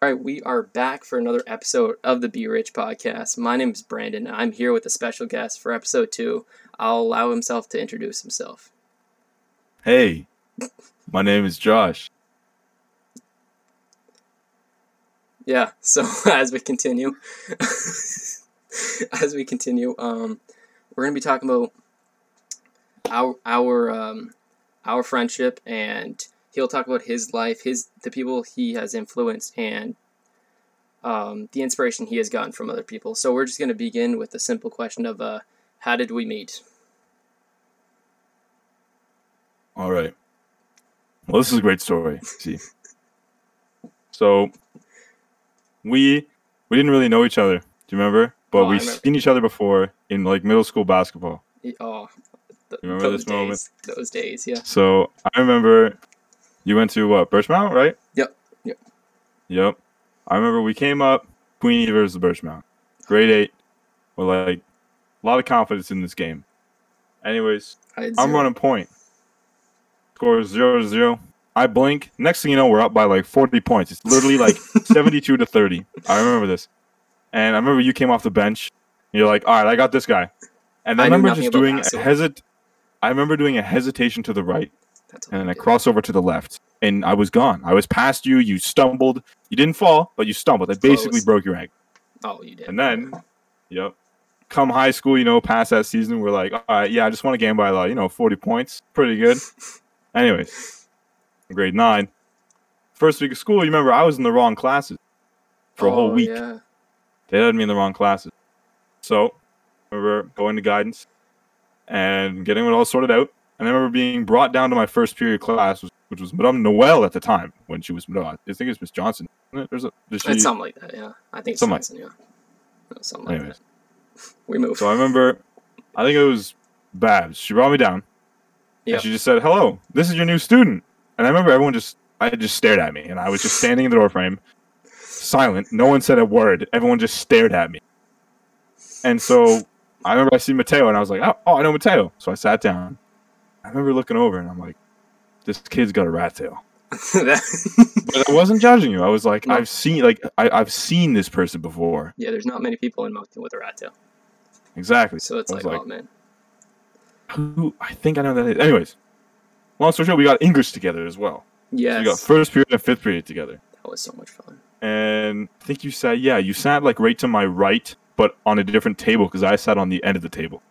All right, we are back for another episode of the Be Rich podcast. My name is Brandon. I'm here with a special guest for episode two. I'll allow himself to introduce himself. Hey, my name is Josh. Yeah, so as we continue, as we continue, um, we're gonna be talking about our our um, our friendship, and he'll talk about his life, his the people he has influenced, and um, the inspiration he has gotten from other people. So we're just gonna begin with the simple question of uh, how did we meet? All right. Well, this is a great story. See, so we we didn't really know each other. Do you remember? But Oh, we've seen each other before in like middle school basketball. Oh, th- remember those this days, moment? Those days, yeah. So I remember you went to uh, what Birchmount, right? Yep, yep. Yep. I remember we came up Queenie versus Birchmount, grade eight. With like a lot of confidence in this game. Anyways, I'm running point. Score is zero to zero. I blink. Next thing you know, we're up by like 40 points. It's literally like 72 to 30. I remember this. And I remember you came off the bench. You're like, all right, I got this guy. And I I, remember just doing a hesit. I remember doing a hesitation to the right That's and then I a did. crossover to the left. And I was gone. I was past you. You stumbled. You didn't fall, but you stumbled. I basically Close. broke your ankle. Oh, you did. And then, yep. Come high school, you know, past that season, we're like, all right, yeah, I just want a game by like, you know, 40 points. Pretty good. Anyways, grade nine. First week of school, you remember I was in the wrong classes for a whole Oh, week. Yeah. They had me in the wrong classes. So, remember going to guidance and getting it all sorted out. And I remember being brought down to my first period class, which was Madame Noel at the time when she was, no, I think it's Miss Johnson. it? There's a, she, It's something like that, yeah. I think it's Something like- yeah. No, something like that. We moved. So I remember, I think it was Babs. She brought me down. Yeah. And she just said, "Hello, this is your new student." And I remember everyone just, I just stared at me, and I was just standing in the doorframe, silent. No one said a word. Everyone just stared at me. And so I remember I see Mateo, and I was like, "Oh, oh I know Mateo." So I sat down. I remember looking over, and I'm like, "This kid's got a rat tail." But I wasn't judging you. I was like, No. "I've seen, like, I, I've seen this person before." yeah, there's not many people in Moncton with a rat tail. Exactly. So it's like, like, oh man. who I think I know that is. Anyways, long story short, we got English together as well. So we got first period and fifth period together. that was so much fun. And I think you sat, yeah, you sat like right to my right, but on a different table because I sat on the end of the table.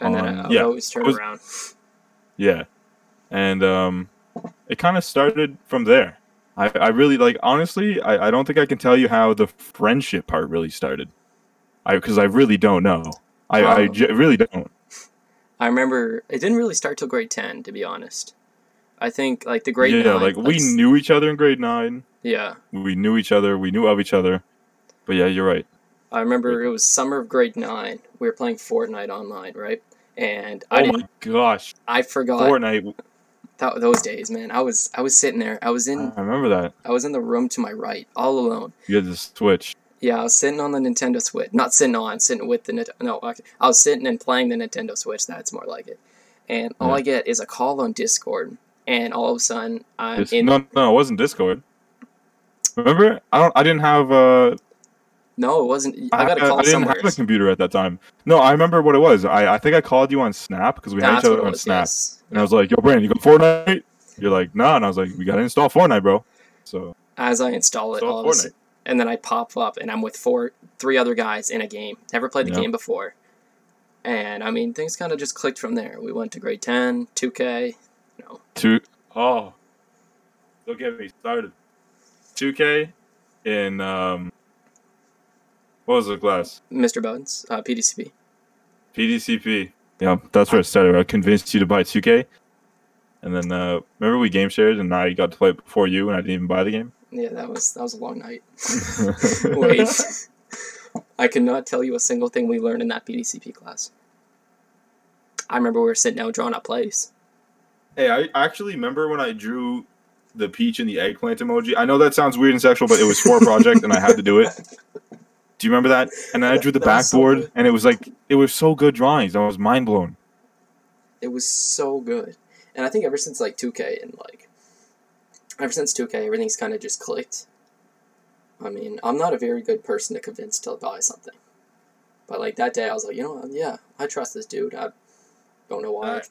And then Um, I, I yeah, always turn was- around. Yeah. And um, it kind of started from there. I, I really like, honestly, I, I don't think I can tell you how the friendship part really started. I Because I really don't know. I, I Oh. j- really don't. I remember it didn't really start till grade ten, to be honest. I think like the grade yeah, nine, like we knew each other in grade nine. Yeah. We knew each other. We knew of each other. But yeah, you're right. I remember it was summer of grade nine. We were playing Fortnite online, right? And I oh my gosh. I forgot Fortnite. that, those days, man. I was I was sitting there. I was in I remember that. I was in the room to my right, all alone. You had to switch. Yeah, I was sitting on the Nintendo Switch. Not sitting on, sitting with the Nintendo. No. I was sitting and playing the Nintendo Switch. That's more like it. And all Yeah. I get is a call on Discord, and all of a sudden I'm in. no, no, it wasn't Discord. Remember? I don't. I didn't have. Uh, No, it wasn't. I got a I, call I didn't somewhere. have a computer at that time. No, I remember what it was. I, I think I called you on Snap because we had each other on was. Snap, Yes. and I was like, "Yo, Brandon, you got Fortnite?" You're like, "Nah," and I was like, "We gotta install Fortnite, bro." So As I install it, Install all of a Fortnite. and then I pop up, and I'm with four, three other guys in a game. Never played the Yeah. game before, and I mean, things kind of just clicked from there. We went to grade ten, two K. You know, two oh, don't get me started. Two K in um, what was the class? Mr. Buds, uh, PDCP. PDCP. Yeah, that's where it started. I convinced you to buy 2K. And then uh, remember we game shared and I got to play it before you and I didn't even buy the game. Yeah, that was that was a long night. Wait, I cannot tell you a single thing we learned in that PDCP class. I remember we were sitting down drawing up plays. Hey, I actually remember when I drew the peach and the eggplant emoji. I know that sounds weird and sexual, but it was for a project and I had to do it. Do you remember that? And then I drew the was so backboard and it was like it was so good drawings. I was mind blown. It was so good, and I think ever since like 2K and like ever since 2K, everything's kind of just clicked. I mean, I'm not a very good person to convince to buy something. But like that day, I was like, you know, what, yeah, I trust this dude. I don't know why. Alright.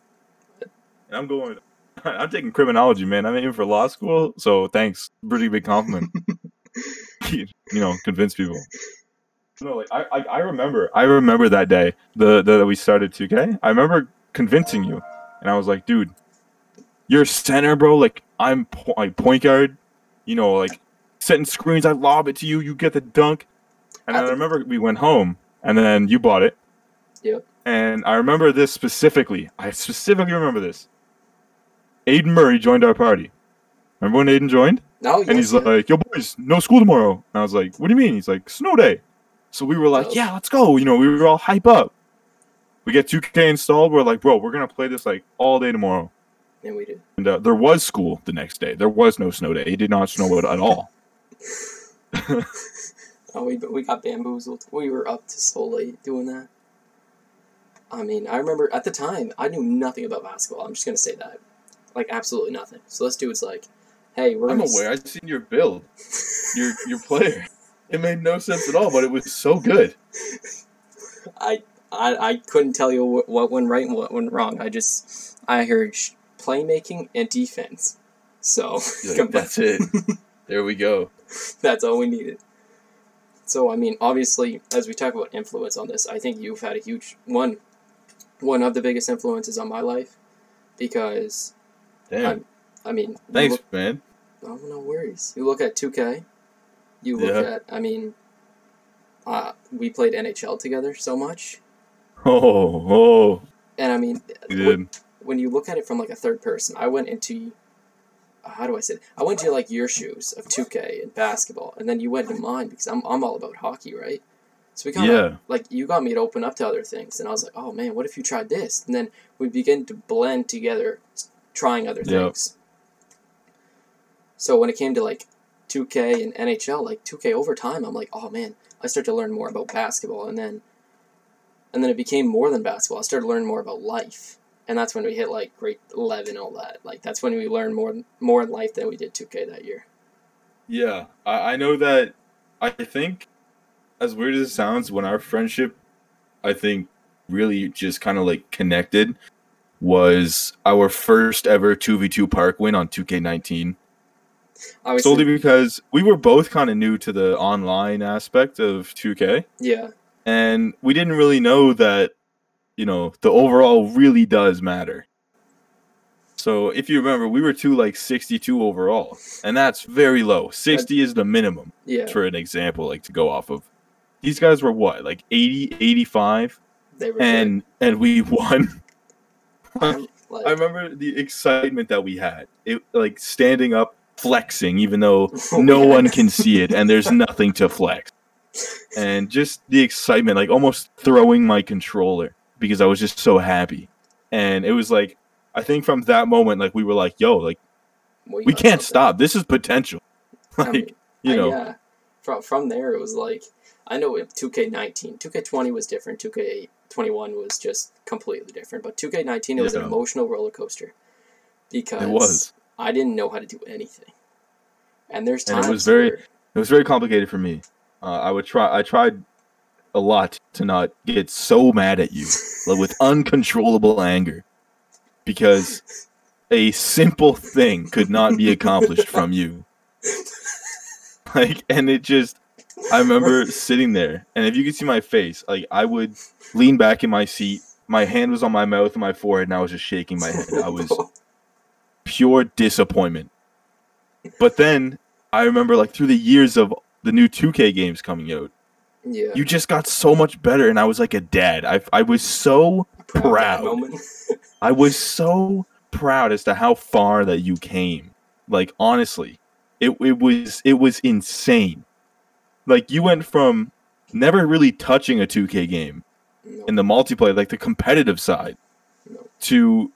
And I'm going. I'm taking criminology, man. I'm aiming for law school, so thanks. Pretty big compliment. you know, convince people. No, like I, I, I remember, I remember that day the, the that we started 2K. I remember convincing you, and I was like, dude, you're center, bro. Like I'm po- like point guard. You know, like setting screens. I lob it to you. You get the dunk. And I I remember we went home, and then you bought it. Yep. And I remember this specifically. I specifically remember this. Aiden Murray joined our party. Remember when Aiden joined? No, And he's like, "Yo, boys, no school tomorrow." And I was like, "What do you mean?" He's like, "Snow day." So we were like, "Yeah, let's go." You know, we were all hype up. We get 2K installed. We're like, "Bro, we're gonna play this like all day tomorrow." and we did. And uh, there was school the next day. There was no snow day. It did not snow at all. Oh, we we got bamboozled. We were up to so late doing that. I mean, I remember at the time I knew nothing about basketball. I'm just gonna say that, like absolutely nothing. So this dude's like, "Hey, we're I'm aware. I've seen your build, your your player. It made no sense at all, but it was so good. I, I I couldn't tell you what, what went right and what went wrong. I just I heard playmaking and defense. So like, That's it. There we go. That's all we needed. So I mean, obviously, as we talk about influence on this, I think you've had a huge one, one of the biggest influences on my life, because Damn. I'm- I mean, Thanks, look- man. oh, no worries. You look at two K, you look Yeah. at. I mean, uh, we played NHL together so much, Oh, oh, and I mean, when, when you look at it from like a third person, I went into. How do I say it? I went to like your shoes of 2K and basketball, and then you went to mine because I'm, I'm all about hockey, right? So we kind of Yeah. like you got me to open up to other things and i was like oh man what if you tried this and then we begin to blend together trying other Yep. things so when it came to like 2k and nhl like 2k over time i'm like oh man i start to learn more about basketball and then and then it became more than basketball i started to learn more about life and that's when we hit like grade 11 all that like that's when we learned more more in life than we did 2k that year Yeah, I, I know that. I think, as weird as it sounds, when our friendship, I think, really just kind of like connected, was our first ever two v two park win on two K nineteen. Obviously. Solely because we were both kind of new to the online aspect of two K, yeah. And we didn't really know that, you know, the overall really does matter. So if you remember, we were two like sixty two overall, and that's very low. Sixty is the minimum yeah. for an example like to go off of. These guys were what like 80 85 they were and and we won. Like, i remember the excitement that we had. It like standing up flexing even though Oh, no yeah. one can see it and there's nothing to flex and just the excitement like almost throwing my controller because i was just so happy and it was like i think from that moment like we were like yo like we got can't stop this is potential I mean, you Uh, know yeah. From from there, it was like I know 2K19, 2K20 was different. 2K21 was just completely different. But 2K19, it was an emotional roller coaster because it was I didn't know how to do anything. And there's And it was very- where- It was very complicated for me. Uh, I would try. I tried a lot to not get so mad at you, like with uncontrollable anger, because a simple thing could not be accomplished from you. Like, and it just. I remember sitting there, and if you could see my face, like I would lean back in my seat. My hand was on my mouth and my forehead, and I was just shaking my head. I was pure disappointment. But then I remember like through the years of the new 2K games coming out, yeah. you just got so much better and I was like a dad. I I was so that proud. I was so proud as to how far that you came. Like honestly, it it was it was insane. Like you went from never really touching a 2K game No, in the multiplayer, like the competitive side, no. to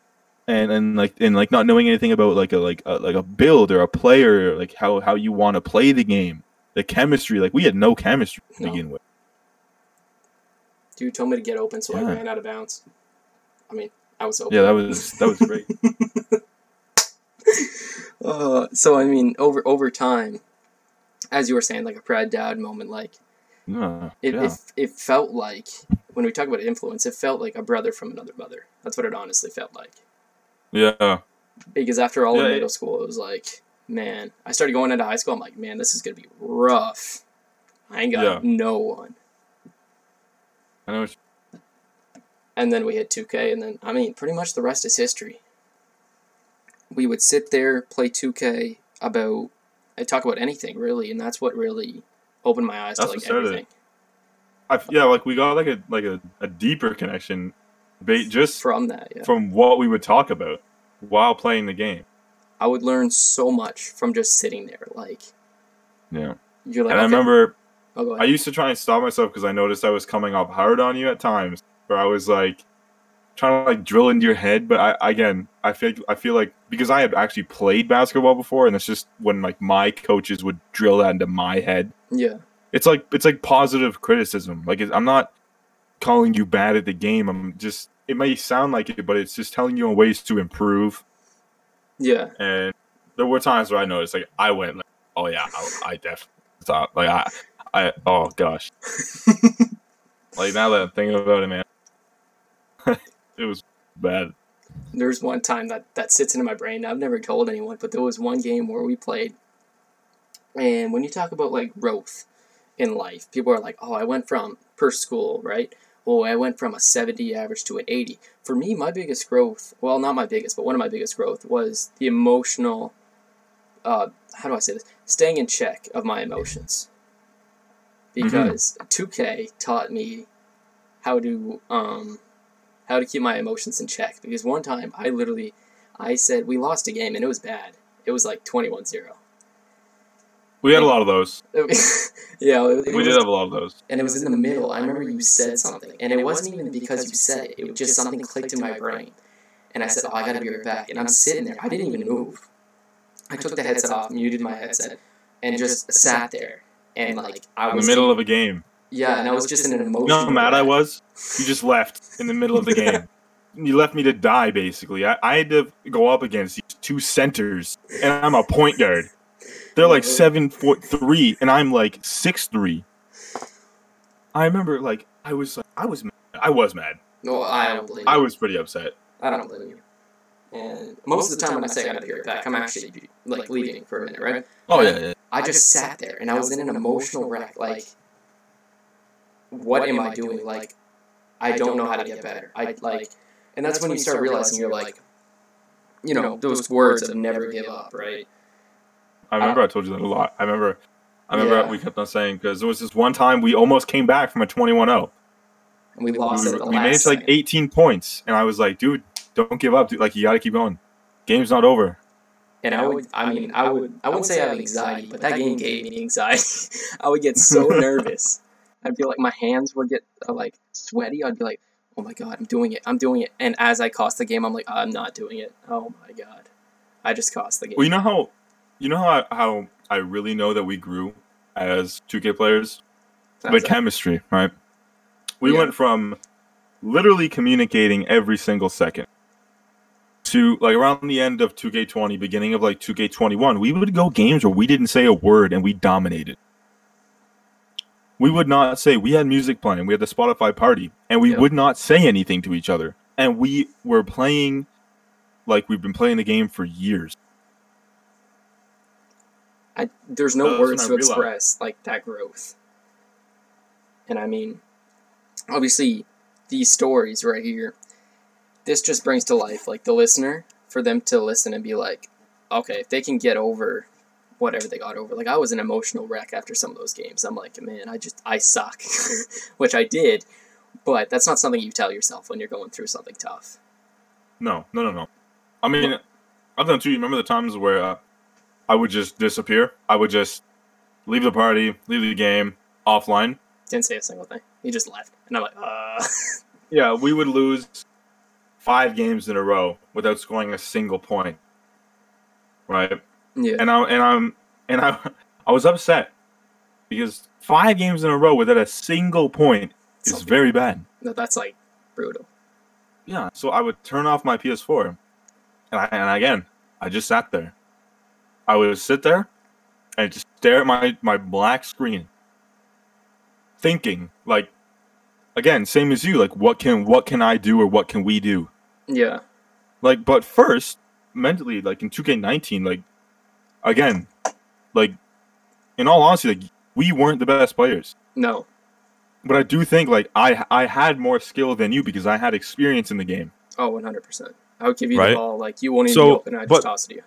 and and like and like not knowing anything about like a like a, like a build or a player, like how how you want to play the game, the chemistry. Like we had no chemistry to No. begin with. Dude told me to get open, so I ran out of bounds. I mean, I was open. Yeah, that was that was great. uh, so I mean, over over time, as you were saying, like a proud dad moment, like Yeah, it, yeah. it, it felt like when we talk about influence, it felt like a brother from another mother. That's what it honestly felt like. Yeah. Because after all Yeah, middle school, it was like, man, I started going into high school. I'm like, man, this is gonna be rough. I ain't got Yeah. no one. I know. And then we hit 2K, and then I mean, pretty much the rest is history. We would sit there, play 2K about, I talk about anything really, and that's what really opened my eyes That's to like everything. I, yeah, like we got like a like a, a deeper connection, just From that, yeah, from what we would talk about while playing the game. I would learn so much from just sitting there. Like Yeah, you're like, and I remember oh, I used to try and stop myself because I noticed I was coming up hard on you at times, where I was like trying to like drill into your head. But I again, I feel I feel like because I had actually played basketball before, and it's just when like my coaches would drill that into my head. yeah, It's like it's like positive criticism. Like I'm not calling you bad at the game. I'm just it may sound like it, but it's just telling you on ways to improve. yeah, And there were times where I noticed like I went like, oh yeah, I, I definitely thought like I I oh gosh. Like now that I'm thinking about it, man, it was bad. there's one time that that sits into my brain. I've never told anyone, but there was one game where we played, and when you talk about like growth in life, people are like, "Oh, I went from per school, right? Oh, I went from a seventy average to an eighty. For me, my biggest growth, well, not my biggest, but one of my biggest growth was the emotional. Uh, how do I say this? Staying in check of my emotions. Because 2K taught me how to um, how to keep my emotions in check. Because one time I literally, I said we lost a game and it was bad. It was like 21-0. We had a lot of those. yeah, it, it We was, did have a lot of those. and it was in the middle. I remember you said something, and it wasn't even because you said it. It was just something clicked in my brain, and I said, "Oh, I gotta be right back." And I'm sitting there. I didn't even move. I took the headset off, muted my headset, and just sat there. And like I was In the middle of a game. yeah, and I was just in an emotion. You know how mad I was? You just left in the middle of the game. You left me to die, basically. I, I had to go up against these two centers, and I'm a point guard. They're like seven foot three, and I'm like six three. I remember, like, I was, like, I was, mad. I was mad. No, I don't believe. I you. was pretty upset. I don't believe you. And most of the time when I say I gotta be right back, I'm actually like leaving for a minute, right? Oh yeah, yeah. I just sat there and I was in an emotional wreck. Like, what am I doing? Like, I don't know how to get better. I like, and that's when you start realizing you're like, you know, those words of never give up, right? I remember I told you that a lot. I remember, I remember Yeah. we kept on saying because there was this one time we almost came back from a 21-0. And we We, lost it the we made it to like second. 18 points, and I was like, dude, don't give up. Dude. Like you got to keep going. Game's not over. And I would, I mean, I would, I wouldn't say I have anxiety, but that game gave me anxiety. I would get so nervous. I'd feel like my hands would get uh, like sweaty. I'd be like, "Oh my god, I'm doing it! I'm doing it!" And as I cost the game, I'm like, "I'm not doing it." Oh my god, I just cost the game. Well, you know how, you know how I, how I really know that we grew as 2K players. With that? chemistry, right? We Yeah. went from literally communicating every single second to like around the end of 2K20, beginning of like 2K21. We would go games where we didn't say a word and we dominated. We would not say we had music playing. We had the Spotify party, and we Yep. would not say anything to each other. And we were playing like we've been playing the game for years. I, there's no Uh, words to express like that growth. And I mean, obviously, these stories right here, this just brings to life like the listener for them to listen and be like, okay, if they can get over whatever they got over. Like I was an emotional wreck after some of those games. I'm like, man, I just I suck, which I did, but that's not something you tell yourself when you're going through something tough. No, no, no, no. I mean, I've done too. Remember the times where uh, I would just disappear? I would just leave the party, leave the game offline. Didn't say a single thing. He just left, and I'm like, uh. Yeah, we would lose five games in a row without scoring a single point. Right, yeah. and I and I'm and I I was upset because five games in a row without a single point is Something- very bad. No, that's like brutal. Yeah, so I would turn off my PS4, and I, and again, I just sat there. I would sit there and just stare at my my black screen, thinking like, again, same as you. Like, what can what can I do or what can we do? Yeah. Like, but first, mentally, like in 2K19, like, again, like, in all honesty, like we weren't the best players. No. But I do think like I I had more skill than you because I had experience in the game. Oh, 100%. I would give you Right. the ball. Like, you won't even So, open. I but- just toss it to you.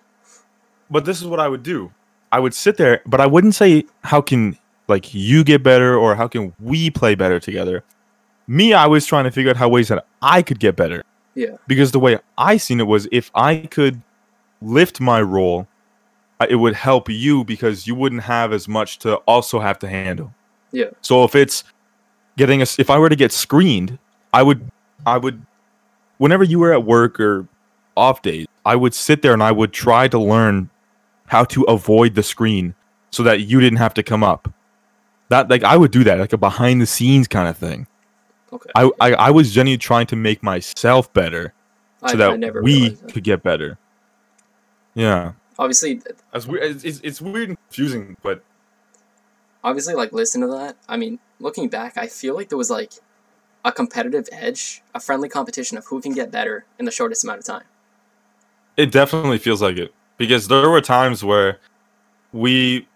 But this is what I would do. I would sit there, but I wouldn't say how can like you get better or how can we play better together. Me, I was trying to figure out how ways that I could get better. Yeah. because the way I seen it was if I could lift my role, uh, it would help you because you wouldn't have as much to also have to handle. Yeah. So if it's getting us, if I were to get screened, I would, I would, whenever you were at work or off days, I would sit there and I would try to learn how to avoid the screen so that you didn't have to come up. That like I would do that like a behind the scenes kind of thing. Okay. I, I I was genuinely trying to make myself better so I, that I never we that. could get better. Yeah, Obviously, As weird, it's, it's, it's weird and confusing, but obviously, like, listen to that. I mean, looking back, I feel like there was, like, a competitive edge, a friendly competition of who can get better in the shortest amount of time. it definitely feels like it because there were times where we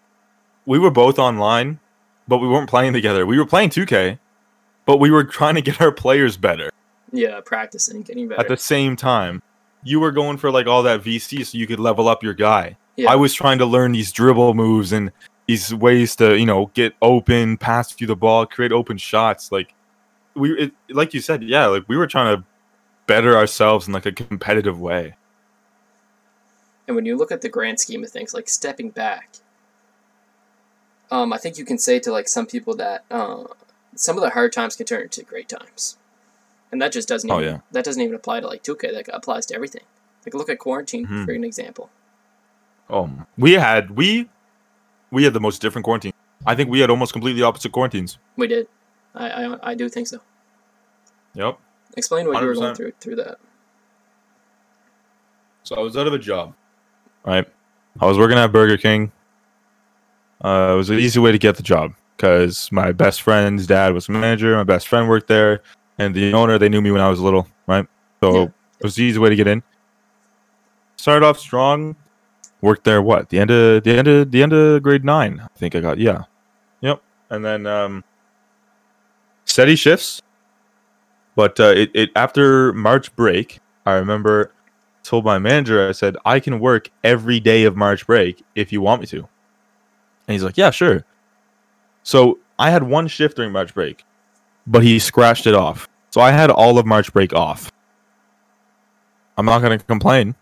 we were both online, but we weren't playing together. We were playing 2K, but we were trying to get our players better Yeah, practicing, getting better. at the same time. You were going for like all that VC so you could level up your guy. yeah. I was trying to learn these dribble moves and these ways to, you know, get open, pass you the ball, create open shots. Like we, it, like you said, yeah, like we were trying to better ourselves in like a competitive way. And when you look at the grand scheme of things, like stepping back, um, I think you can say to like some people that uh, some of the hard times can turn into great times, and that just doesn't. Oh, Even, yeah. That doesn't even apply to like 2K. That applies to everything. Like look at quarantine Mhm. for an example. Oh, we had we we had the most different quarantine. I think we had almost completely opposite quarantines. We did. I I, I do think so. Yep. Explain what you were going through through that. So I was out of a job. Right. I was working at Burger King. Uh, it was an easy way to get the job because my best friend's dad was a manager. My best friend worked there, and the owner they knew me when I was little. Right. So Yeah. it was the easy way to get in. Started off strong. Worked there. What the end of the end of the end of grade nine? I think I got yeah. Yep. And then um, steady shifts. But uh, it, it after March break, I remember told my manager, I said, I can work every day of March break if you want me to. And he's like, Yeah, sure. So I had one shift during March break, but he scratched it off. So I had all of March break off. I'm not going to complain,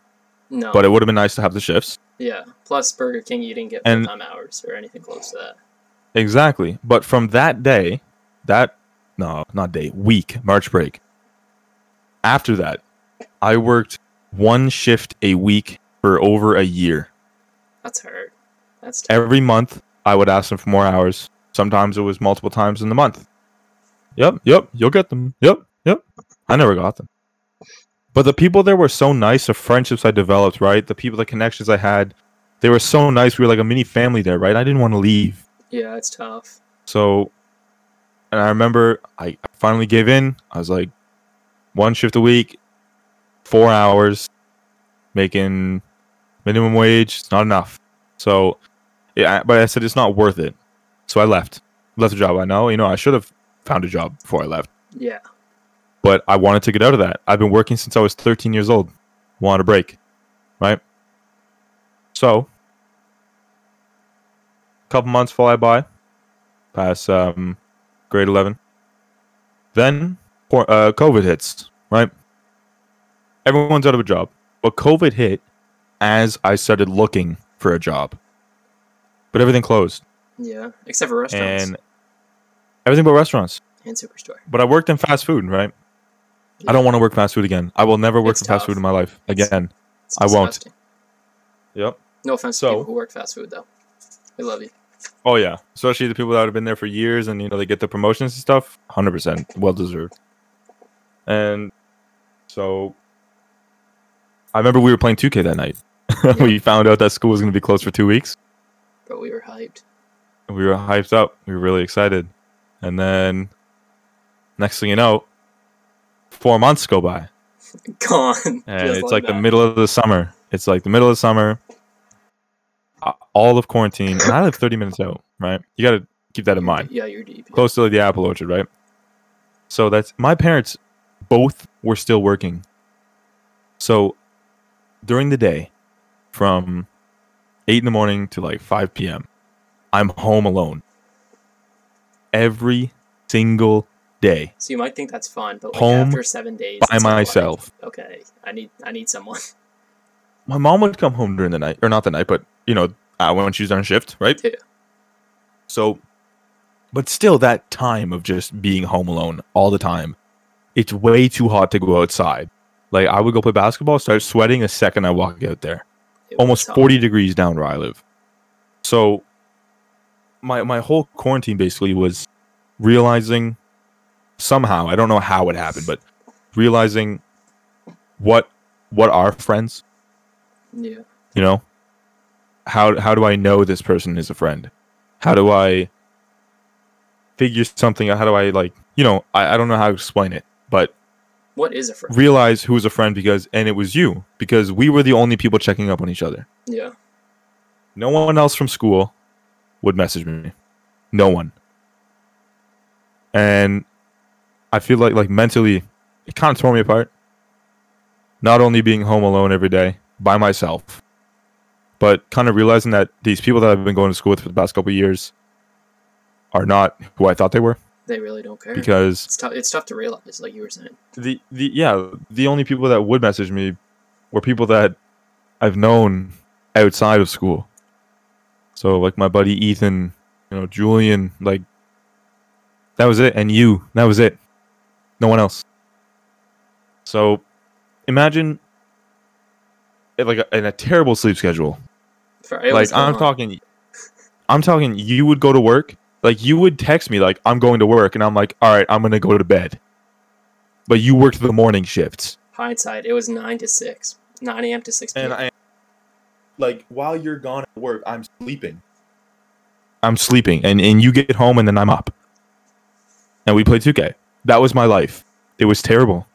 No. but it would have been nice to have the shifts. yeah. Plus Burger King, you didn't get full And- time hours or anything close to that. Exactly. But from that day, that, no, not day, week, March break, after that, I worked one shift a week for over a year. That's hard. That's tough. every month I would ask them for more hours. Sometimes it was multiple times in the month. Yep, yep, you'll get them. Yep, yep. I never got them. But the people there were so nice, the friendships I developed, right? The people, the connections I had, they were so nice. We were like a mini family there, right? I didn't want to leave. yeah, it's tough. So, and I remember I finally gave in. I was like, one shift a week, four hours, making minimum wage. It's not enough. So, yeah, but I said it's not worth it. So I left. Left the job. I know, you know, I should have found a job before I left, Yeah. but I wanted to get out of that. I've been working since I was 13 years old. Wanted a break, right? So, a couple months fly by, past um, grade 11. Then uh, COVID hits, right? Everyone's out of a job. But COVID hit as I started looking for a job. But everything closed. Yeah. Except for restaurants and, everything but restaurants. And superstore. But I worked in fast food, right? I don't want to work fast food again. I will never work It's in fast food in my life again. It's I won't. Yep. No offense So- to people who work fast food though. We love you. Oh yeah, especially the people that have been there for years and you know they get the promotions and stuff. Hundred percent, well deserved. And so, I remember we were playing 2K that night, we found out that school was going to be closed for two weeks. But we were hyped. We were hyped up. We were really excited. And then, next thing you know, four months go by. Gone. And it's like the middle of the summer. It's like the middle of the summer. All of quarantine. And I live 30 minutes out, right? You got to keep that in mind. Yeah, you're deep. Close to the apple orchard, right? So that's my parents both were still working. So during the day, from 8 in the morning to like 5 p.m., I'm home alone. Every single day So you might think that's fun, but like Home after seven days, by kinda like, myself. okay, I need I need someone. my mom would come home during the night, or not the night, but you know, uh, when she was on shift, right? Yeah. So, but still, that time of just being home alone all the time, it's way too hot to go outside. Like I would go play basketball, start sweating a second I walk out there. It Almost tough. forty degrees down where I live. So, my my whole quarantine basically was realizing somehow I don't know how it happened, but realizing what what are friends Yeah, you know how how do i know this person is a friend how do i figure something out how do i like you know i, I don't know how to explain it but what is a friend? realize who was a friend because and it was you because we were the only people checking up on each other. Yeah, no one else from school would message me. No one. And i feel like like mentally it kind of tore me apart. Not only being home alone every day by myself but kind of realizing that these people that i've been going to school with for the past couple of years are not who i thought they were they really don't care. because it's tough. It's tough to realize, like you were saying. the the yeah the only people that would message me were people that I've known outside of school. So like my buddy Ethan, you know Julian, like that was it, and you, that was it, no one else. So imagine it like a, in a terrible sleep schedule. Like I'm gone. talking, I'm talking. You would go to work, like you would text me like I'm going to work, and I'm like, all right, I'm gonna go to bed. But you worked the morning shifts, hindsight. It was nine to six, nine a.m. to six p.m. and I, like while you're gone at work, I'm sleeping. I'm sleeping, and and you get home, and then I'm up, and we play 2K. That was my life. It was terrible,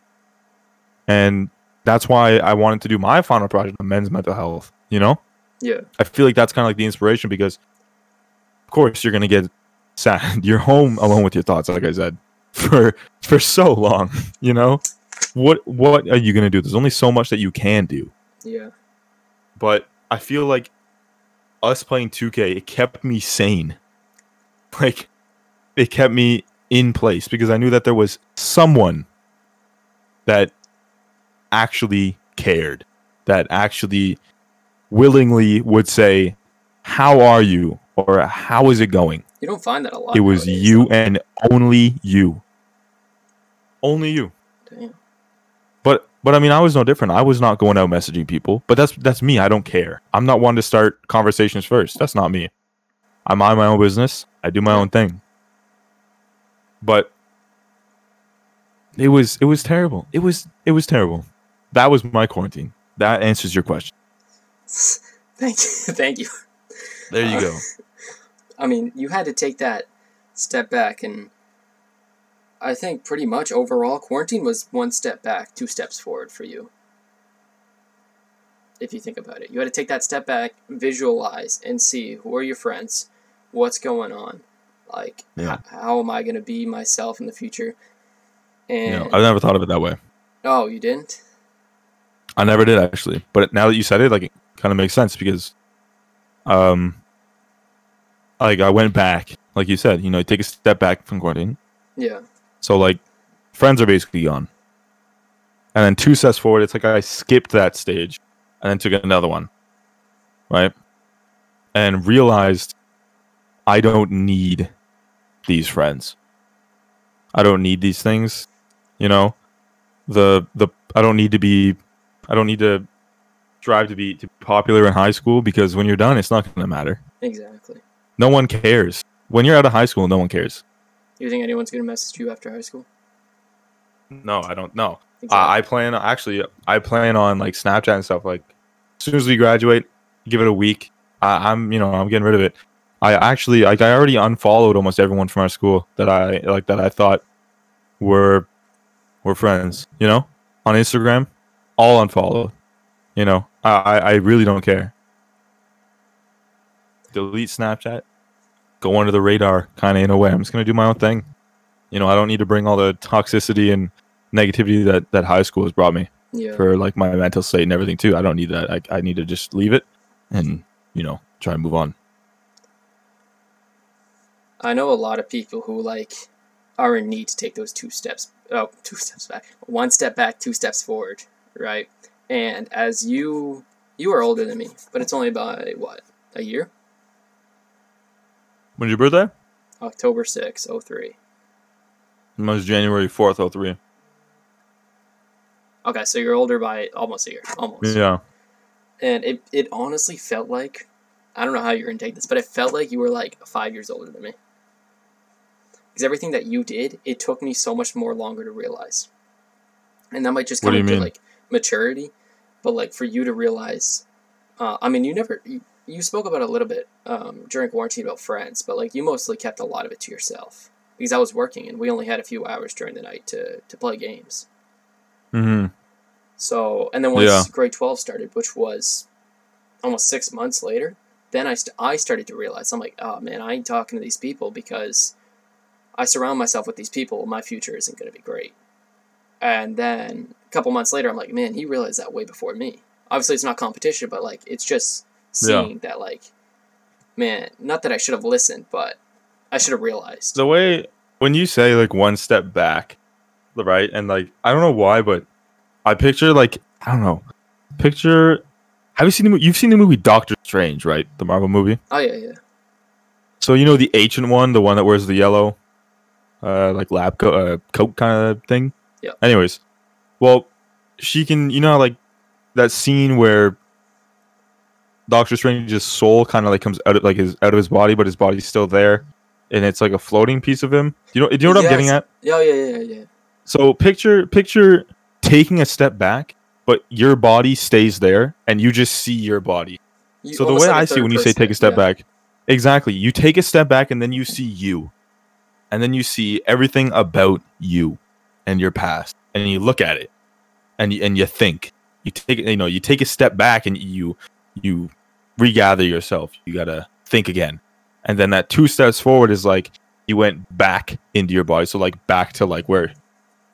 and that's why I wanted to do my final project on men's mental health. You know. yeah, I feel like that's kind of like the inspiration because, of course, you're gonna get sad. You're home alone with your thoughts, like I said, for for so long. You know, what what are you gonna do? There's only so much that you can do. yeah, But I feel like us playing 2K, it kept me sane. Like, it kept me in place because I knew that there was someone that actually cared, that actually willingly would say, How are you? or How is it going? You don't find that a lot. It was nowadays, you though. and only you. Only you. Damn. But but I mean, I was no different. I was not going out messaging people. But that's that's me. I don't care. I'm not one to start conversations first. That's not me. I mind my own business. I do my own thing. But it was it was terrible. It was it was terrible. That was my quarantine. That answers your question. Thank you, thank you. There you Uh, go. I mean, you had to take that step back, and I think pretty much overall, quarantine was one step back, two steps forward for you. If you think about it, you had to take that step back, visualize, and see who are your friends, what's going on, like Yeah. h- how am I going to be myself in the future. And I've never thought of it that way. oh, you didn't? I never did actually. But now that you said it, like it kind of makes sense because, um, like I went back, like you said, you know, take a step back from quarantine. Yeah, So like, friends are basically gone, and then two steps forward, it's like I skipped that stage, and then took another one, right, and realized I don't need these friends. I don't need these things, you know. The the I don't need to be, I don't need to strive to be to be popular in high school because when you're done, it's not going to matter. exactly. No one cares. When you're out of high school, no one cares. You think anyone's going to message you after high school? No, I don't know. Exactly. I I plan actually. I plan on like Snapchat and stuff like as soon as we graduate, give it a week. I, I'm you know I'm getting rid of it. I actually like I already unfollowed almost everyone from our school that I like that I thought were were friends. You know, on Instagram, all unfollowed. You know, I I I really don't care. Delete Snapchat, go under the radar, kind of in a way. I'm just gonna do my own thing. You know, I don't need to bring all the toxicity and negativity that that high school has brought me Yeah. for like my mental state and everything too. I don't need that. I, I need to just leave it and you know try and move on. I know a lot of people who like are in need to take those two steps. Oh, two steps back. One step back, two steps forward, right? And as you you are older than me, but it's only by what a year? When's your birthday? October 6, 03. Mine was January fourth, oh three. Okay, so you're older by almost a year, almost. Yeah. And it it honestly felt like I don't know how you're gonna take this, but it felt like you were like five years older than me. Because everything that you did, it took me so much more longer to realize. And that might just come into mean? like maturity, but like for you to realize, uh, I mean, you never you, you spoke about a little bit um, during quarantine about friends, but like you mostly kept a lot of it to yourself because I was working and we only had a few hours during the night to to play games. Mm-hmm. So, and then once Yeah. grade 12 started, which was almost six months later, then I, st- I started to realize, I'm like, oh man, I ain't talking to these people because I surround myself with these people. My future isn't going to be great. And then a couple months later, I'm like, man, he realized that way before me. Obviously, it's not competition, but like, it's just seeing that, like, man, not that I should have listened, but I should have realized. The way when you say like one step back, right, and like I don't know why, but I picture like I don't know, picture. Have you seen the movie? You've seen the movie Doctor Strange, right? The Marvel movie. oh, yeah, yeah. So you know the ancient one, the one that wears the yellow, uh, like lab coat, uh, coat kind of thing. Yeah. Anyways, well, she can. You know, like that scene where Doctor Strange's soul kind of like comes out of like his out of his body, but his body's still there, and it's like a floating piece of him. Do you know? Do you know what I'm getting at? Yeah, yeah, yeah, yeah. So picture picture taking a step back, but your body stays there, and you just see your body. You- So the way I see when you say take a step yeah. back, exactly. You take a step back and then you see you. And then you see everything about you and your past. And you look at it and you, and you think. You take you know, you take a step back and you you regather yourself. You got to think again. And then that two steps forward is like you went back into your body. So like back to like where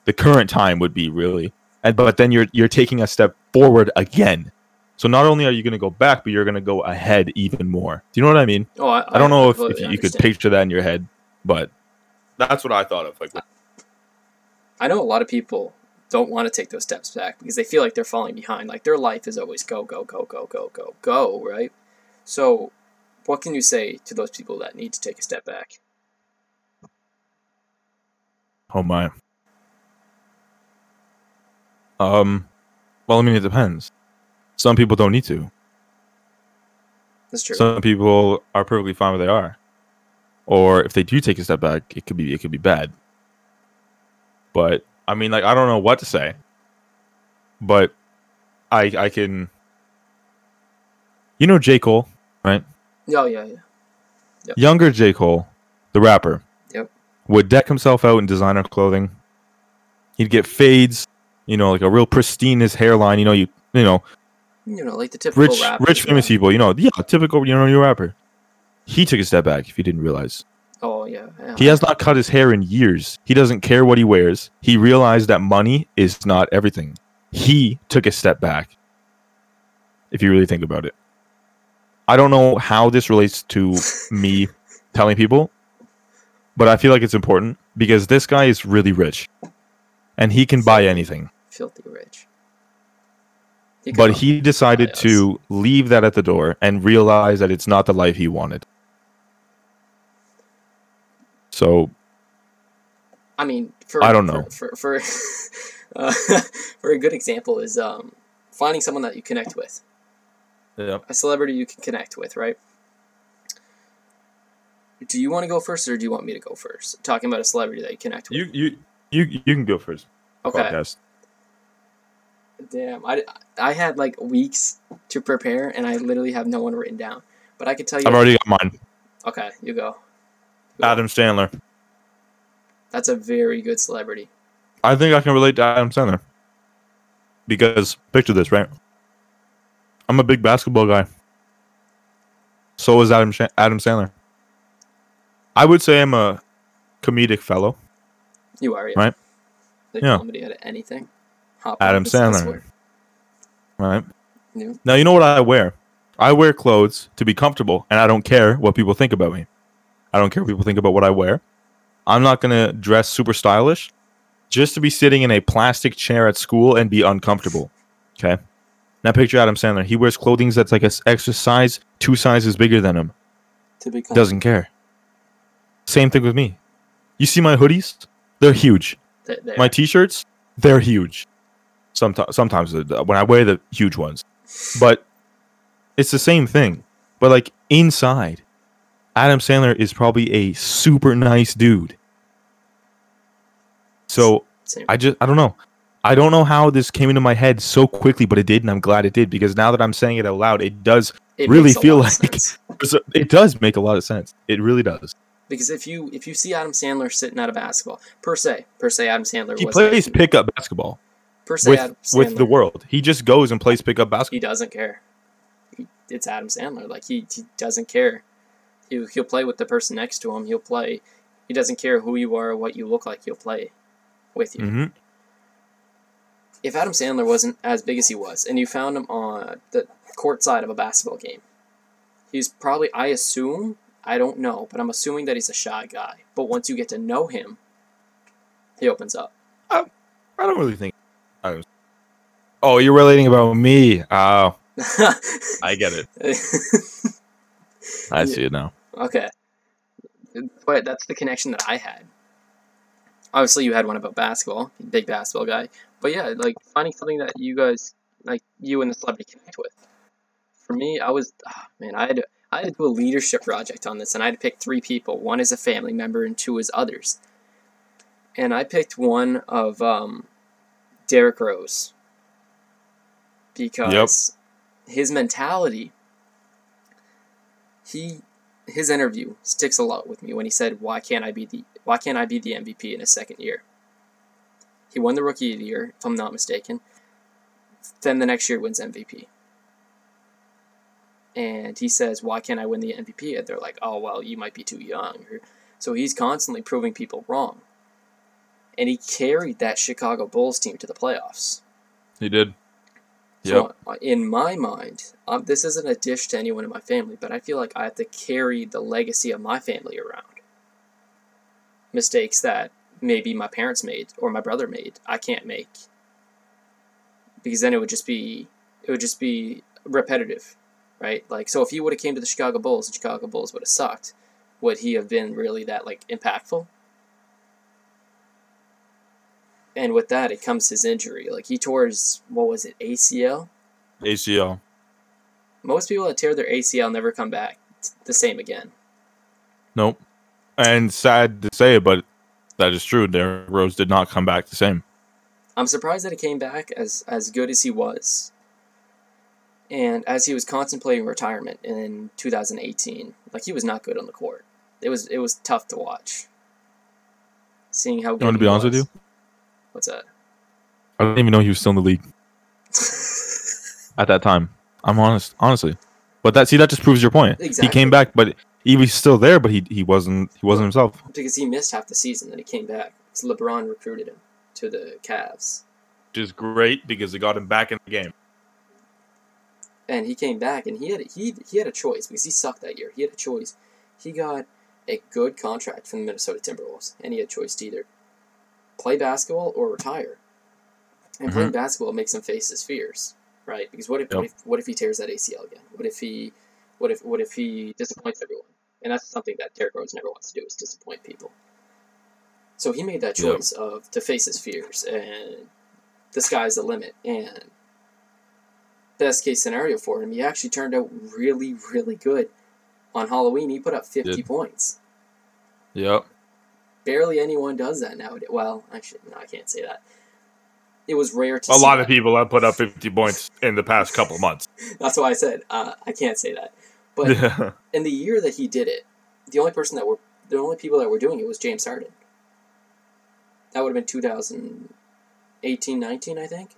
the current time would be really. And but then you're you're taking a step forward again. So not only are you going to go back, but you're going to go ahead even more. Do you know what I mean? Oh, I, I don't know if, if you could picture that in your head, but that's what I thought of. Like, I know a lot of people don't want to take those steps back because they feel like they're falling behind. Like their life is always go, go, go, go, go, go, go, right? So, what can you say to those people that need to take a step back? oh my. Um, well, I mean, it depends. Some people don't need to. That's true. Some people are perfectly fine where they are, or if they do take a step back, it could be it could be bad. But I mean, like I don't know what to say. But I I can. You know J Cole, right? oh yeah, yeah. Younger J Cole, the rapper. Yep. Would deck himself out in designer clothing. He'd get fades, you know, like a real pristine his hairline. You know, you you know, You know, like the typical rich rappers, rich famous yeah. people. You know, yeah, typical you know new rapper. He took a step back. If you didn't realize. Oh yeah, yeah. He has not cut his hair in years. He doesn't care what he wears. He realized that money is not everything. He took a step back. If you really think about it. I don't know how this relates to me telling people, but I feel like it's important because this guy is really rich and he can buy anything. filthy rich. He But he decided to leave that at the door and realize that it's not the life he wanted. So I mean, for I don't know. For for uh, for a good example is um, finding someone that you connect with, yeah. a celebrity you can connect with, right? Do you want to go first, or do you want me to go first? Talking about a celebrity that you connect with. You you you you can go first. okay. Podcast. Damn, I, I had like weeks to prepare, and I literally have no one written down. But I can tell you. I've already got mine. Okay, you go. Adam Sandler. That's a very good celebrity. I think I can relate to Adam Sandler. Because picture this, right? I'm a big basketball guy. So is Adam Sha- Adam Sandler. I would say I'm a comedic fellow. You are, yeah. Right. They Yeah. comedy out of anything. Hop Adam on, that's- that's Sandler. Right. Yeah. Now you know what I wear. I wear clothes to be comfortable, and I don't care what people think about me. I don't care what people think about what I wear. I'm not gonna dress super stylish just to be sitting in a plastic chair at school and be uncomfortable. Okay. Now picture Adam Sandler. He wears clothing that's like a s- extra size, two sizes bigger than him. To become Doesn't care. Same thing with me. You see my hoodies? They're huge. th- there. My t-shirts, they're huge. Sometimes, sometimes when I wear the huge ones, but it's the same thing. But like inside, Adam Sandler is probably a super nice dude. So Same. I just I don't know. I don't know how this came into my head so quickly, but it did, and I'm glad it did because now that I'm saying it out loud, it does It really feel like- it does make a lot of sense. It really does. because if you if you see Adam Sandler sitting at a basketball per se per se Adam Sandler He plays pickup basketball per se with with the world. He just goes and plays pickup basketball. he doesn't care. It's Adam Sandler. Like he, he doesn't care. He he'll play with the person next to him. He'll play. He doesn't care who you are or what you look like. He'll play with you. hmm if Adam Sandler wasn't as big as he was, and you found him on the court side of a basketball game, he's probably, I assume, I don't know, but I'm assuming that he's a shy guy. But once you get to know him, he opens up. I don't really think. I was, oh, you're relating about me. Oh, I get it. I see it now. Okay. But that's the connection that I had. Obviously, you had one about basketball, big basketball guy. But yeah, like finding something that you guys, like you and the celebrity connect with. For me, I was, ah, man, I had to, I had to do a leadership project on this, and I had to pick three people. One is a family member, and two is others. And I picked one of um, Derrick Rose because his mentality, he his interview sticks a lot with me when he said, "Why can't I be the Why can't I be the MVP in his second year?" He won the Rookie of the Year, if I'm not mistaken. Then the next year wins MVP. And he says, "Why can't I win the MVP?" And they're like, "Oh well, you might be too young." So he's constantly proving people wrong. And he carried that Chicago Bulls team to the playoffs. He did. So uh, in my mind, um, this isn't a dish to anyone in my family, but I feel like I have to carry the legacy of my family around. Mistakes that maybe my parents made or my brother made, I can't make. Because then it would just be it would just be repetitive, right? Like so if he would have came to the Chicago Bulls and Chicago Bulls would have sucked, would he have been really that like impactful? And with that, it comes his injury. Like he tore his what was it ACL? ACL. Most people that tear their ACL never come back the same again. Nope. And sad to say, but that is true. Derrick Rose did not come back the same. I'm surprised that he came back as as good as he was. And as he was contemplating retirement in 2018, like he was not good on the court. It was it was tough to watch. Seeing how good You want to be honest with you? What's that? I didn't even know he was still in the league at that time. I'm honest, honestly. But that see that just proves your point. He came back, but he was still there, but he he wasn't he wasn't himself. because he missed half the season, then he came back. So LeBron recruited him to the Cavs. Which is great because it got him back in the game. and he came back and he had he he had a choice because he sucked that year. He had a choice. He got a good contract from the Minnesota Timberwolves, and he had a choice to either play basketball or retire. And playing mm-hmm. basketball makes him face his fears, right? Because what if, what if what if he tears that ACL again? What if he what if what if he disappoints everyone? And that's something that Derrick Rose never wants to do is disappoint people. So he made that Yep. choice of to face his fears and the sky's the limit and best case scenario for him, he actually turned out really, really good. On Halloween, he put up 50 Did. points. Yep. Barely anyone does that nowadays. Well, actually, no, I can't say that. it was rare to A see lot that. of people have put up 50 points in the past couple months. That's why I said uh, I can't say that. But Yeah. in the year that he did it, the only person that were the only people that were doing it was James Harden. That would have been 2018, 19, I think.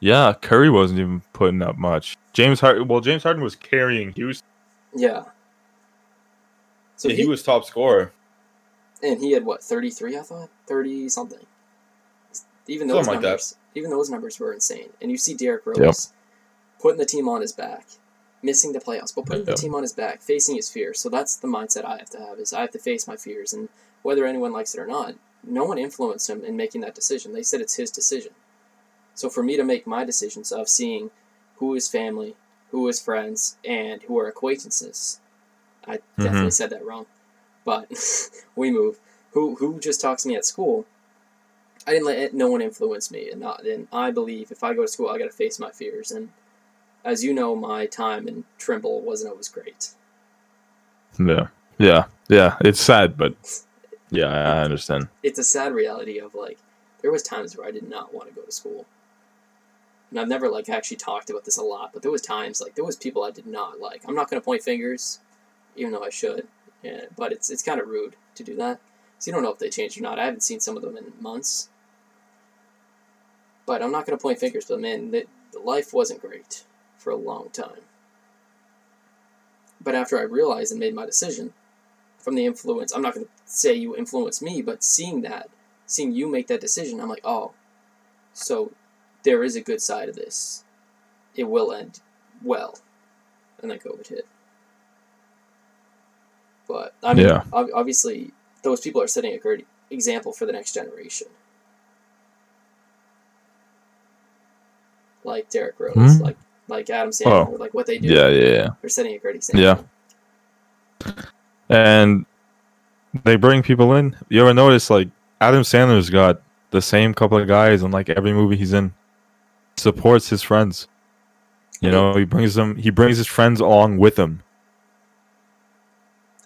yeah, Curry wasn't even putting up much. James Harden, well, James Harden was carrying Houston. Yeah. So Yeah, he, he was top scorer. And he had what 33 I thought 30 something. Even those Something like that. numbers, even those numbers were insane. And you see Derrick Rose putting the team on his back, missing the playoffs, but putting Yep. the team on his back, facing his fears. So that's the mindset I have to have: is I have to face my fears, and whether anyone likes it or not, no one influenced him in making that decision. They said it's his decision. So for me to make my decisions of seeing who is family, who is friends, and who are acquaintances, I mm-hmm. definitely said that wrong. But we move. Who who just talks to me at school? I didn't let it, no one influence me, and not. And I believe if I go to school, I got to face my fears. And as you know, my time in Trimble wasn't always great. Yeah. Yeah. Yeah. It's sad, but yeah, I I understand. It's a sad reality of like there was times where I did not want to go to school, and I've never like actually talked about this a lot. But there was times like there was people I did not like. I'm not going to point fingers, even though I should. Yeah, but it's it's kind of rude to do that. So you don't know if they changed or not. I haven't seen some of them in months. But I'm not going to point fingers, but man, the, the life wasn't great for a long time. But after I realized and made my decision, from the influence, I'm not going to say you influenced me, but seeing that, seeing you make that decision, I'm like, oh, so there is a good side of this. It will end well. And then COVID hit. But, I mean, Yeah. ob- obviously, those people are setting a great example for the next generation. Like Derrick Rose, Hmm? like like Adam Sandler, Oh. like what they do. Yeah. Yeah. Yeah. They're setting a great example. Yeah. And they bring people in. You ever notice like Adam Sandler's got the same couple of guys in like every movie he's in. Supports his friends. You know, he brings them. He brings his friends along with him.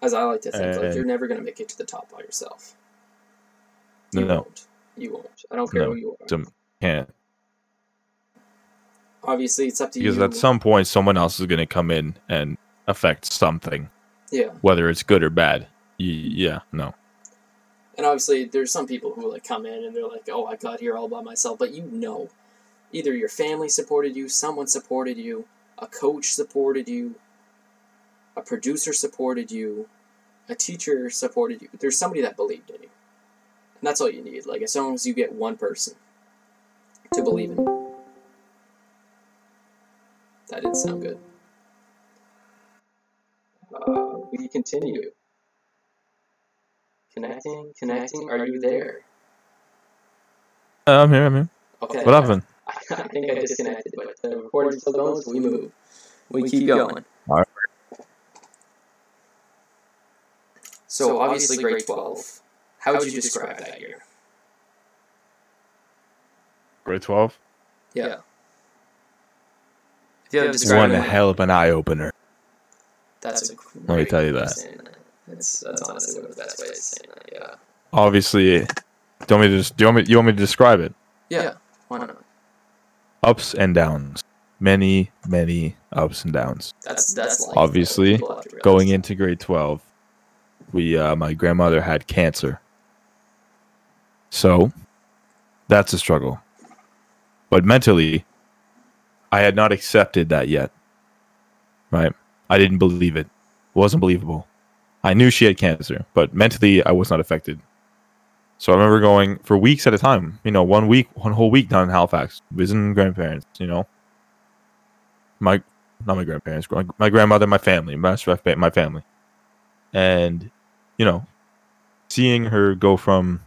As I like to think, like you're never gonna make it to the top by yourself. You No, won't. You won't. I don't care No. who you are. Can't Obviously, it's up to because you. Because at some point someone else is going to come in and affect something, yeah, whether it's good or bad. Yeah, no. and obviously, there's some people who like come in and they're like, "Oh, I got here all by myself," but you know, either your family supported you, someone supported you, a coach supported you, a producer supported you, a teacher supported you. There's somebody that believed in you, and that's all you need. Like as long as you get one person to believe in you. That didn't sound good. Uh, we continue. Connecting, connecting. Are you there? Uh, I'm here. I'm here. Okay. What happened? I think I disconnected, but the recording's still going, so we move. We keep going. So obviously, grade twelve. How would you describe that year? Grade twelve. Yeah. yeah. you had One it, hell of an eye opener. that's a Let me tell you that. That's that's honestly one of the best ways of saying that. Yeah. Obviously, do you want me to just do you want me, you want me to describe it? Yeah. Why not? Ups and downs. Many, many ups and downs. That's that's. Obviously, People have to realize Going into grade twelve, we uh, my grandmother had cancer. So, that's a struggle. But mentally, I had not accepted that yet. Right? I didn't believe it. It wasn't believable. I knew she had cancer, but mentally I was not affected. So I remember going for weeks at a time, you know, one week, one whole week down in Halifax, visiting grandparents, you know. My not my grandparents, my, grandmother, my family, my, my family. And, you know, seeing her go from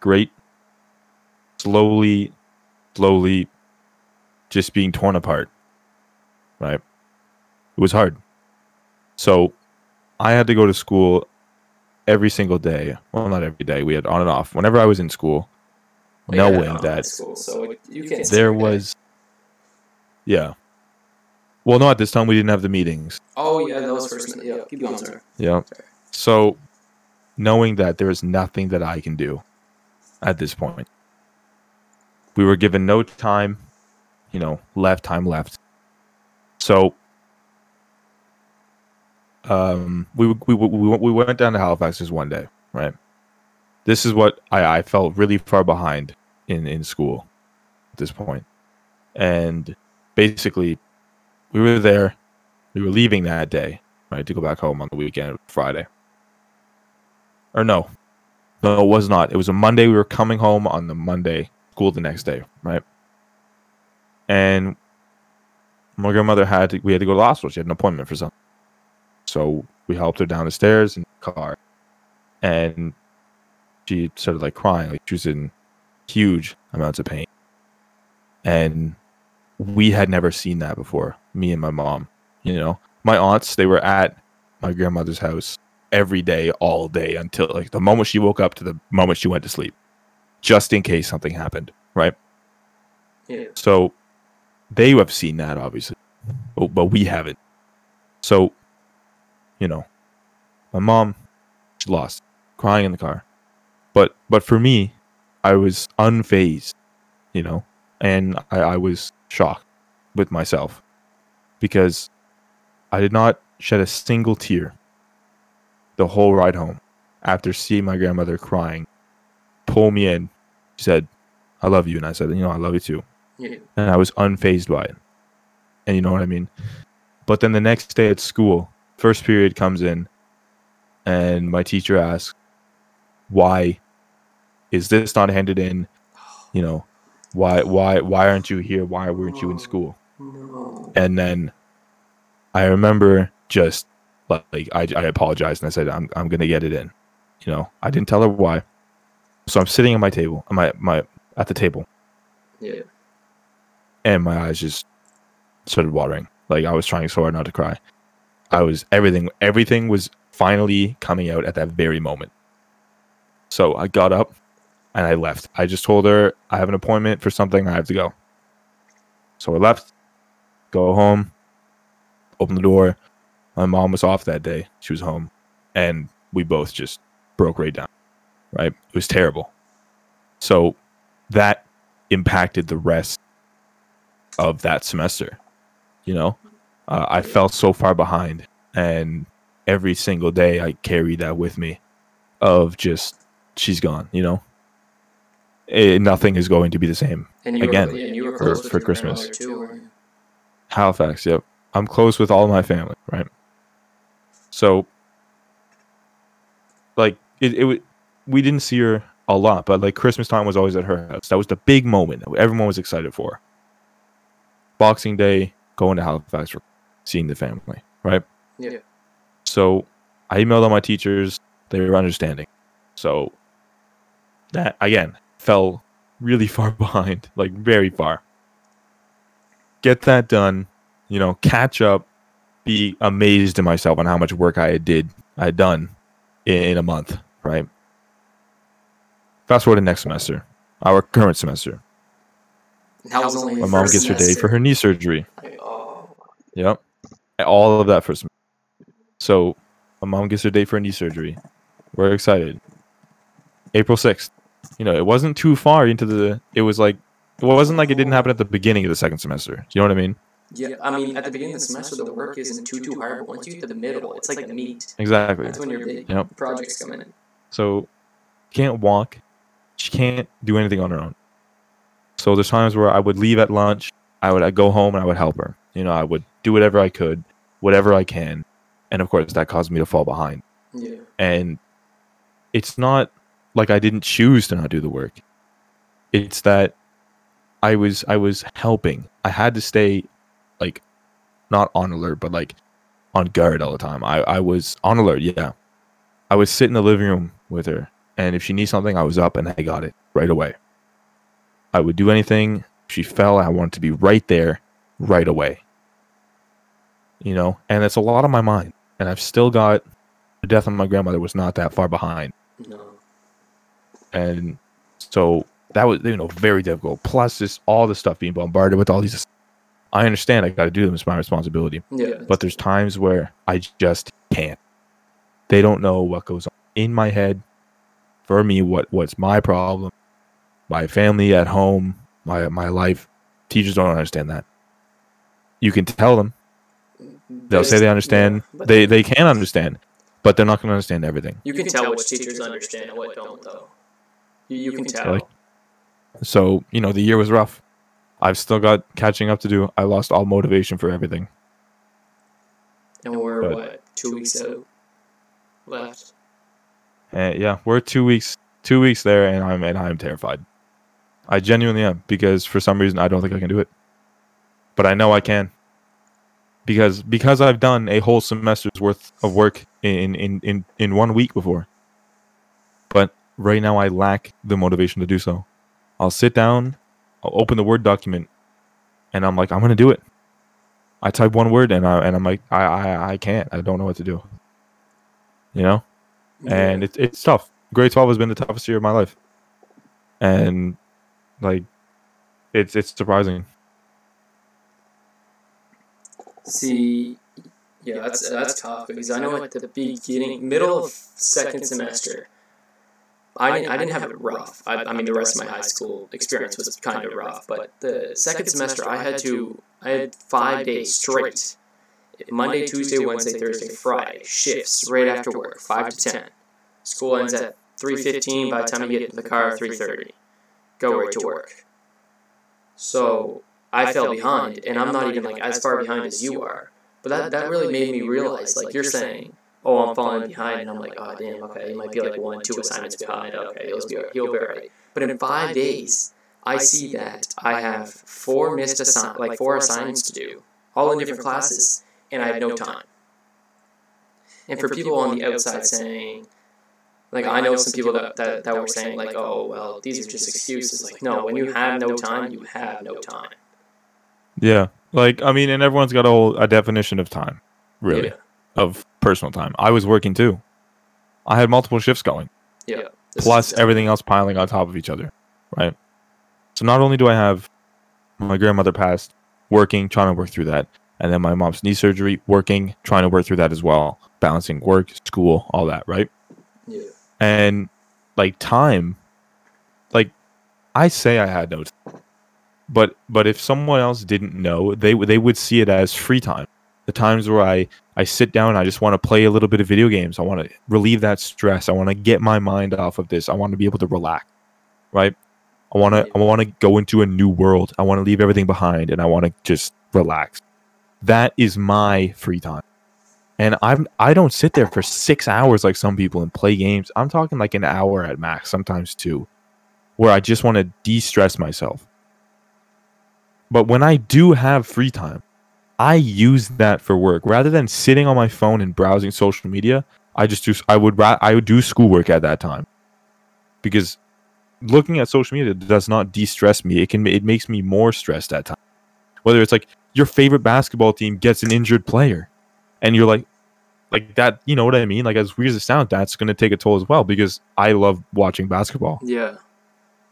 great, slowly, slowly just being torn apart, right? It was hard. So I had to go to school every single day. Well, not every day. We had on and off. Whenever I was in school, Well, knowing that school, so you can't there was, yeah. Well, no, at this time we didn't have the meetings. Oh yeah, that was first. Yeah, keep going, sir. Yeah. So, knowing that there is nothing that I can do at this point, we were given no time, you know, left time left. So um, we, we we we went down to Halifax this one day, right? This is what I, I felt really far behind in in school at this point, and basically, we were there, we were leaving that day, right, to go back home on the weekend, Friday. Or no, no, it was not. It was a Monday. We were coming home on the Monday, school the next day, right? And my grandmother had to, we had to go to the hospital. She had an appointment for something. So we helped her down the stairs in the car. And she started like crying. Like she was in huge amounts of pain. And we had never seen that before, me and my mom. You know, my aunts, they were at my grandmother's house every day, all day until like the moment she woke up to the moment she went to sleep, just in case something happened, right? Yeah. So they have seen that obviously, but, but we haven't. So, you know, my mom, she lost, crying in the car, but but for me, I was unfazed, you know, and I, I was shocked with myself because I did not shed a single tear the whole ride home after seeing my grandmother crying, pull me in. She said, I love you. And I said, You know, I love you too. Yeah. And I was unfazed by it. And you know what I mean? But then the next day at school, first period comes in, and my teacher asks, Why is this not handed in? You know, why why why aren't you here? Why weren't you in oh, school? No. And then I remember just like I, I apologized and I said I'm I'm gonna get it in. You know, I didn't tell her why. So I'm sitting at my table, my my at the table, Yeah. and my eyes just started watering. Like I was trying so hard not to cry. I was everything everything was finally coming out at that very moment. So I got up and I left. I just told her I have an appointment for something, I have to go. So I left, go home, open the door. My mom was off that day. She was home. And we both just broke right down. Right? It was terrible. So that impacted the rest of that semester. You know, uh, I felt so far behind, and every single day I carried that with me, of just she's gone. You know, Eh, nothing is going to be the same. And you Again, were, and you were for- for Christmas. too. Halifax, yep. I'm close with all my family, right? So, like, it, it would, we didn't see her a lot, but like Christmas time was always at her house. That was the big moment that everyone was excited for. Boxing Day, going to Halifax for seeing the family, right? Yeah. So, I emailed all my teachers. They were understanding. So, that again fell really far behind, like very far. Get that done, you know, catch up, be amazed in myself on how much work I had did, I had done in, in a month, right? Fast forward to next semester, our current semester. That was only My mom first gets her day for her knee surgery. Like, oh. Yep. All of that for some. So my mom gets her day for a knee surgery. We're excited. April 6th. You know, it wasn't too far into the it was like it wasn't like it didn't happen at the beginning of the second semester. Do you know what I mean? Yeah, I mean, at the beginning of the semester, the work isn't too too hard, but once you get to the middle, it's like the meat. Exactly. That's when your big Yep. projects come in. So can't walk. She can't do anything on her own. So there's times where I would leave at lunch, I would I'd go home and I would help her. You know, I would do whatever I could, whatever I can. And of course that caused me to fall behind. Yeah. and it's not like I didn't choose to not do the work. It's that I was I was helping. I had to stay like not on alert, but like on guard all the time. I, I was on alert, yeah. I would sit in the living room with her, and if she needs something, I was up and I got it right away. I would do anything. If she fell, I wanted to be right there, right away. You know, and it's a lot on my mind. And I've still got the death of my grandmother was not that far behind No. and so that was you know very difficult plus just all the stuff being bombarded with all these i understand i got to do them it's my responsibility Yeah. but there's times where i just can't they don't know what goes on in my head for me what what's my problem my family at home my my life. Teachers don't understand that. You can tell them. They'll say they understand. Yeah, they they can understand, but they're not going to understand everything. You can tell which teachers understand and what don't, though. You, you can tell. Like- So you know the year was rough. I've still got catching up to do. I lost all motivation for everything. And we're, But- what, two weeks out left? And yeah, we're two weeks two weeks there, and I'm and I'm terrified. I genuinely am because for some reason I don't think I can do it, but I know I can. Because because I've done a whole semester's worth of work in in in in one week before. But right now I lack the motivation to do so. I'll sit down, I'll open the Word document, and I'm like, I'm gonna do it. I type one word and I and I'm like, I I, I can't. I don't know what to do. You know? and it's it's tough. Grade twelve has been the toughest year of my life, and like, it's it's surprising. See, yeah, that's that's tough because I know at the beginning, middle of second semester, I didn't, I didn't have it rough. I, I mean, the rest of my high school experience was kind of rough, but the second semester, I had to I had five days straight, Monday, Tuesday, Wednesday, Thursday, Friday, shifts right after work, five to ten. School ends at three fifteen. By the time you get into the car, three thirty. Go right to work. So I fell behind, and I'm not even like as far behind as you are. But that, that really made me realize, like you're saying, oh, I'm falling behind, and I'm like, oh, oh damn, okay, he might be like one, two assignments behind. Okay, he'll be he'll be alright. But in five days, I see that I have four missed assign like four assignments to do, all in different classes, and I have no time. And for people on the outside saying, like I know some people that, that, that were saying like, oh, oh well, these are just excuses. Like no, when you have no time, you have no time. Yeah, like I mean, and everyone's got a whole a definition of time, really, Yeah. Of personal time. I was working too. I had multiple shifts going, Yeah. Plus everything else piling on top of each other, right? So not only do I have my grandmother passed, working, trying to work through that, and then my mom's knee surgery, working, trying to work through that as well, balancing work, school, all that, right? Yeah. and like time like i say i had no time but but if someone else didn't know they they would see it as free time the times where i i sit down i just want to play a little bit of video games. I want to relieve that stress. I want to get my mind off of this. I want to be able to relax right? I want to i want to go into a new world. I want to leave everything behind and i want to just relax. That is my free time. And I'm I don't sit there for six hours like some people and play games. I'm talking like an hour at max, sometimes two, where I just want to de-stress myself. But when I do have free time, I use that for work rather than sitting on my phone and browsing social media. I just do I would I would do schoolwork at that time because looking at social media does not de-stress me. It can it makes me more stressed at times. Whether it's like your favorite basketball team gets an injured player and you're like like that you know what i mean like as weird as it sounds that's going to take a toll as well because i love watching basketball Yeah.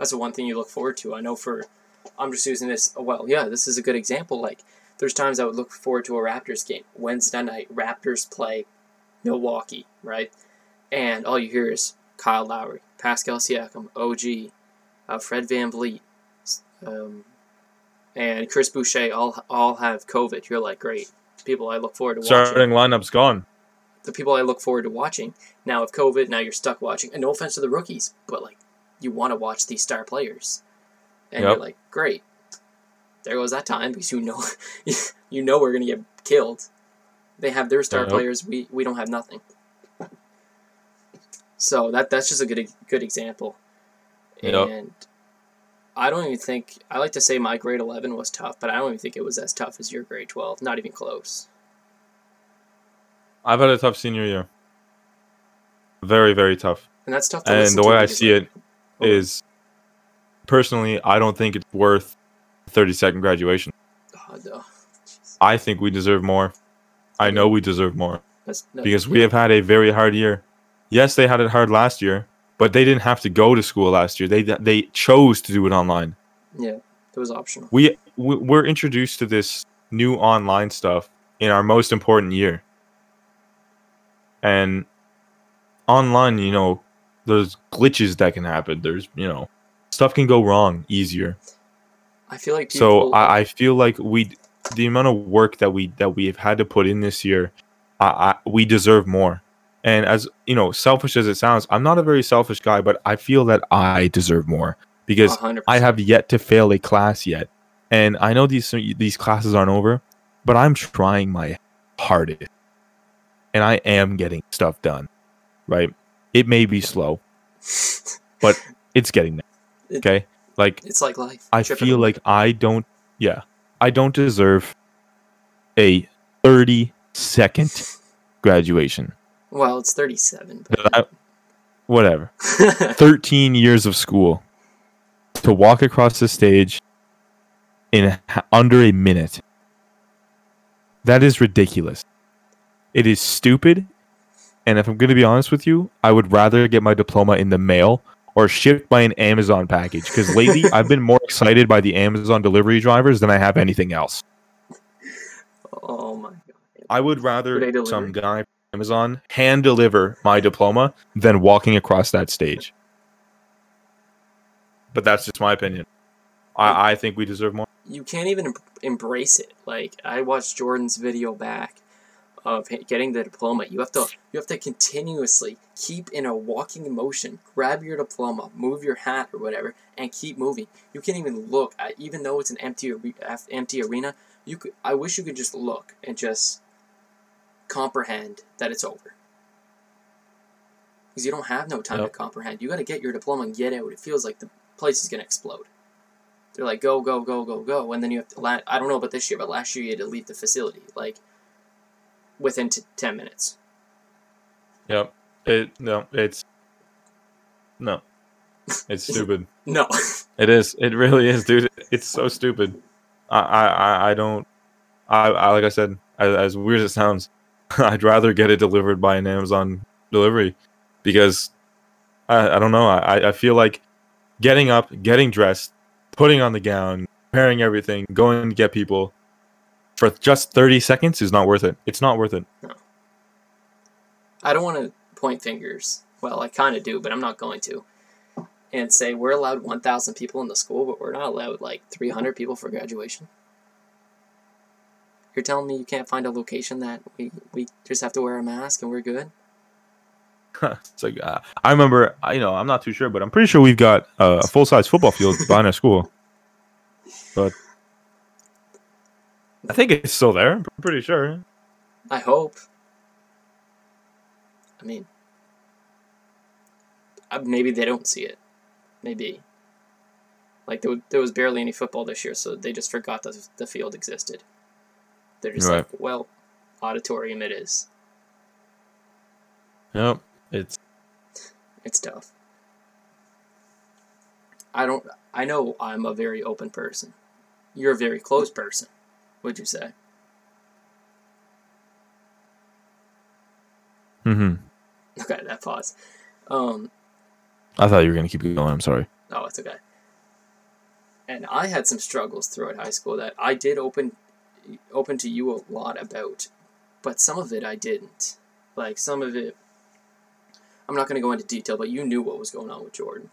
That's the one thing you look forward to. I know for I'm just using this well, yeah, this is a good example. Like there's times I would look forward to a Raptors game. Wednesday night, Raptors play Milwaukee, right? And all you hear is Kyle Lowry, Pascal Siakam, OG, uh, Fred VanVleet, um, and Chris Boucher all all have COVID. You're like, great. People I look forward to watching. starting lineup's gone the people I look forward to watching. Now with COVID, now you're stuck watching. And no offense to the rookies, but like you want to watch these star players, and Yep. you're like, great, there goes that time because you know, you know we're gonna get killed. They have their star players. We we don't have nothing. So that that's just a good good example. Yep. And I don't even think I like to say my grade eleven was tough, but I don't even think it was as tough as your grade twelve. Not even close. i've had a tough senior year very very tough And that's tough. To and the way i see it is personally i don't think it's worth 30 second graduation no. i think we deserve more i know we deserve more because we have had a very hard year. Yes, they had it hard last year, but they didn't have to go to school last year. They they chose to do it online. Yeah, it was optional. We we- we're introduced to this new online stuff in our most important year. And online, you know, there's glitches that can happen. There's, you know, stuff can go wrong easier. I feel like So I, I feel like we, the amount of work that we that we have had to put in this year, I, I we deserve more. And as you know, selfish as it sounds, I'm not a very selfish guy, but I feel that I deserve more because 100%. I have yet to fail a class yet, and I know these these classes aren't over, but I'm trying my hardest, and I am getting stuff done. Right? It may be slow, but it's getting there. Okay, like It's like life. I feel like I don't. Yeah, I don't deserve a thirty second graduation. Well, it's 37. That I- whatever. 13 years of school to walk across the stage in under a minute. That is ridiculous. It is stupid. And if I'm going to be honest with you, I would rather get my diploma in the mail or shipped by an Amazon package because lately I've been more excited by the Amazon delivery drivers than I have anything else. oh my god. I would rather some guy from Amazon hand deliver my diploma than walking across that stage. But that's just my opinion. I, I think we deserve more. You can't even embrace it. Like I watched Jordan's video back of getting the diploma. You have to you have to continuously keep in a walking motion. Grab your diploma, move your hat or whatever, and keep moving. You can't even look. At, even though it's an empty empty arena, you could. I wish you could just look and just comprehend that it's over. Because you don't have no time Yep. to comprehend. You got to get your diploma and get out. It feels like the place is gonna explode. They're like go go go go go, and then you have to. La- I don't know about this year, but last year you had to leave the facility like within t- ten minutes. Yep. It no, it's no. It's stupid. No, it is. It really is, dude. It's so stupid. I I I- I don't. I, I like I said, as, as weird as it sounds, I'd rather get it delivered by an Amazon delivery because I I don't know. I I feel like getting up, getting dressed, putting on the gown, preparing everything, going to get people for just 30 seconds is not worth it. It's not worth it. No. I don't want to point fingers. Well, I kind of do, but I'm not going to. And say we're allowed 1,000 people in the school, but we're not allowed like 300 people for graduation. You're telling me you can't find a location that we, we just have to wear a mask and we're good? it's like uh, I remember, I- you know, I'm not too sure, but I'm pretty sure we've got uh, a full size football field behind our school. But I think it's still there. I'm pretty sure. I hope. I mean, uh, maybe they don't see it. Maybe. Like there, there was barely any football this year, so they just forgot that the field existed. They're just like, well, auditorium it is. Yep. It's It's tough. I don't. I know I'm a very open person. You're a very closed person. Would you say? Mm hmm Okay, that pause. Um, I thought you were gonna keep going. I'm sorry. Oh, it's okay. And I had some struggles throughout high school that I did open open to you a lot about, but some of it I didn't. Like some of it I'm not going to go into detail, but you knew what was going on with Jordan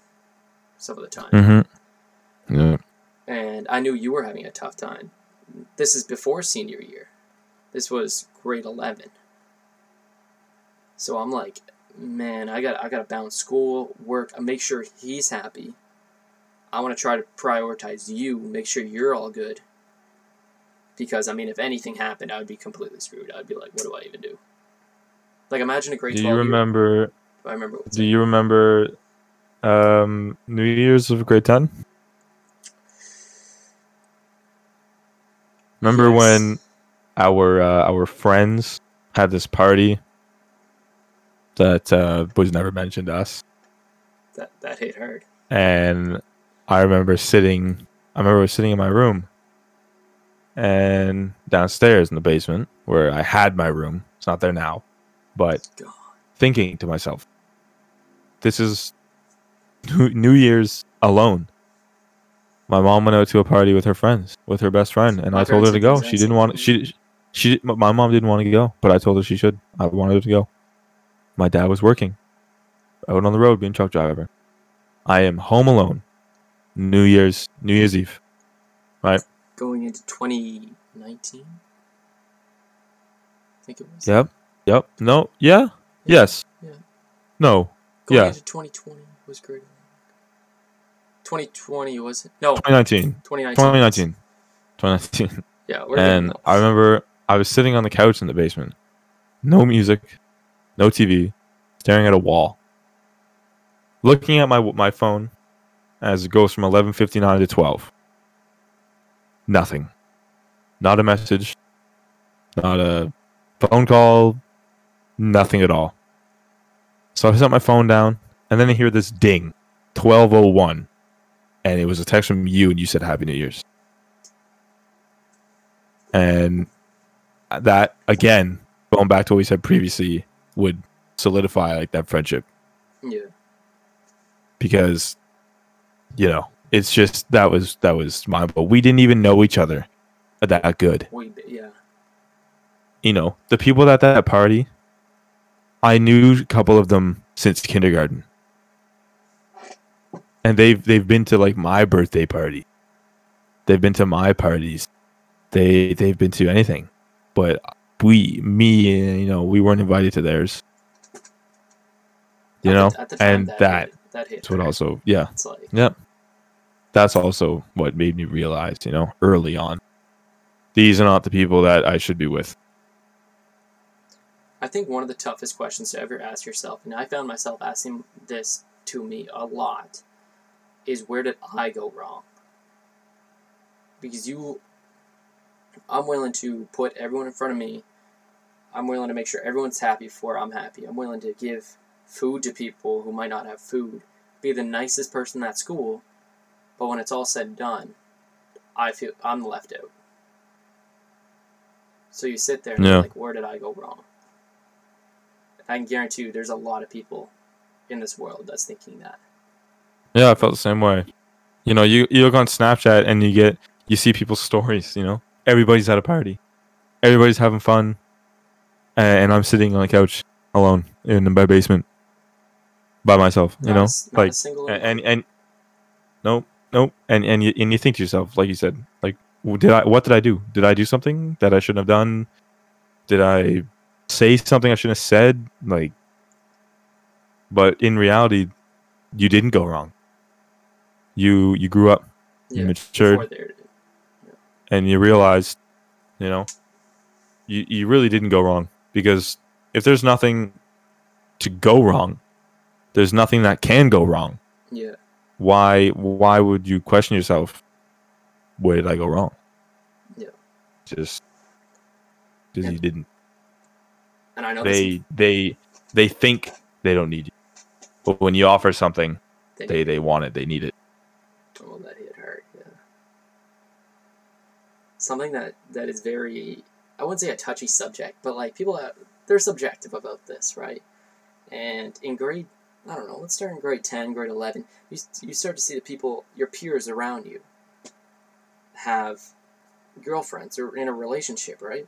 some of the time. Mm-hmm. Yeah. And I knew you were having a tough time. This is before senior year. This was grade 11. So I'm like, man, I got I got to balance school, work, I make sure he's happy. I want to try to prioritize you, make sure you're all good. Because I mean, if anything happened, I would be completely screwed. I'd be like, what do I even do? Like, imagine a grade Do 12 you year- remember? I remember. Do you remember um, New Year's of grade ten? Remember Yes. when our uh, our friends had this party that uh, was never mentioned to us, that that hit hard. and I remember sitting. I remember sitting in my room, and downstairs in the basement where I had my room. It's not there now, but God. thinking to myself, this is New New Year's alone. My mom went out to a party with her friends, with her best friend, and I told her to go. She didn't want. She she. My mom didn't want to go, but I told her she should. I wanted her to go. My dad was working, out on the road being truck driver. I am home alone. New Year's New Year's Eve. Right. Going into 2019. I think it was. Yep. Yep. No. Yeah. Yes. Yeah. No. Going yeah. into 2020 was great. 2020 was it? No, 2019. 2019. 2019. 2019. Yeah, we're and I remember I was sitting on the couch in the basement, no music, no TV, staring at a wall, looking at my my phone as it goes from 11:59 to 12. Nothing. Not a message. Not a phone call. Nothing at all. So I set my phone down, and then I hear this ding, 12:01, and it was a text from you, and you said Happy New Year's. And that again going back to what we said previously would solidify like that friendship. Yeah, because you know it's just that was that was my but we didn't even know each other that good. We yeah, you know the people at that party i knew a couple of them since kindergarten and they've they've been to like my birthday party they've been to my parties they they've been to anything but we me you know we weren't invited to theirs you At know the- the and that hit, that hit. that's what also yeah It's like Yep. That's also what made me realize, you know, early on. These are not the people that I should be with. I think one of the toughest questions to ever ask yourself, and I found myself asking this to me a lot, is where did I go wrong? Because you, I'm willing to put everyone in front of me. I'm willing to make sure everyone's happy before I'm happy. I'm willing to give food to people who might not have food. Be the nicest person at school, but when it's all said and done, I feel I'm left out. So you sit there and Yeah. you're like, where did I go wrong? I can guarantee you there's a lot of people in this world that's thinking that. Yeah, I felt the same way. You know, you, you look on Snapchat and you get you see people's stories, you know. Everybody's at a party. Everybody's having fun. And I'm sitting on the couch alone in my basement by myself, you Not know? a Like single and and, and nope, nope. And and you, and you think to yourself, like you said, like did I what did I do? Did I do something that I shouldn't have done? Did I say something I shouldn't have said? Like, but in reality, you didn't go wrong. You you grew up yeah, matured. they're- and you realized, you know, you you really didn't go wrong because if there's nothing to go wrong, there's nothing that can go wrong. yeah, why why would you question yourself where did i go wrong Yeah. just because Yeah. you didn't and I know they they they think they don't need you but when you offer something they, they they want it they need it oh, that hit hard. Yeah, something that that is very I wouldn't say a touchy subject, but like people have, they're subjective about this, right? And in grade, I don't know, let's start in grade ten, grade eleven. You you start to see the people, your peers around you, have girlfriends or in a relationship, right?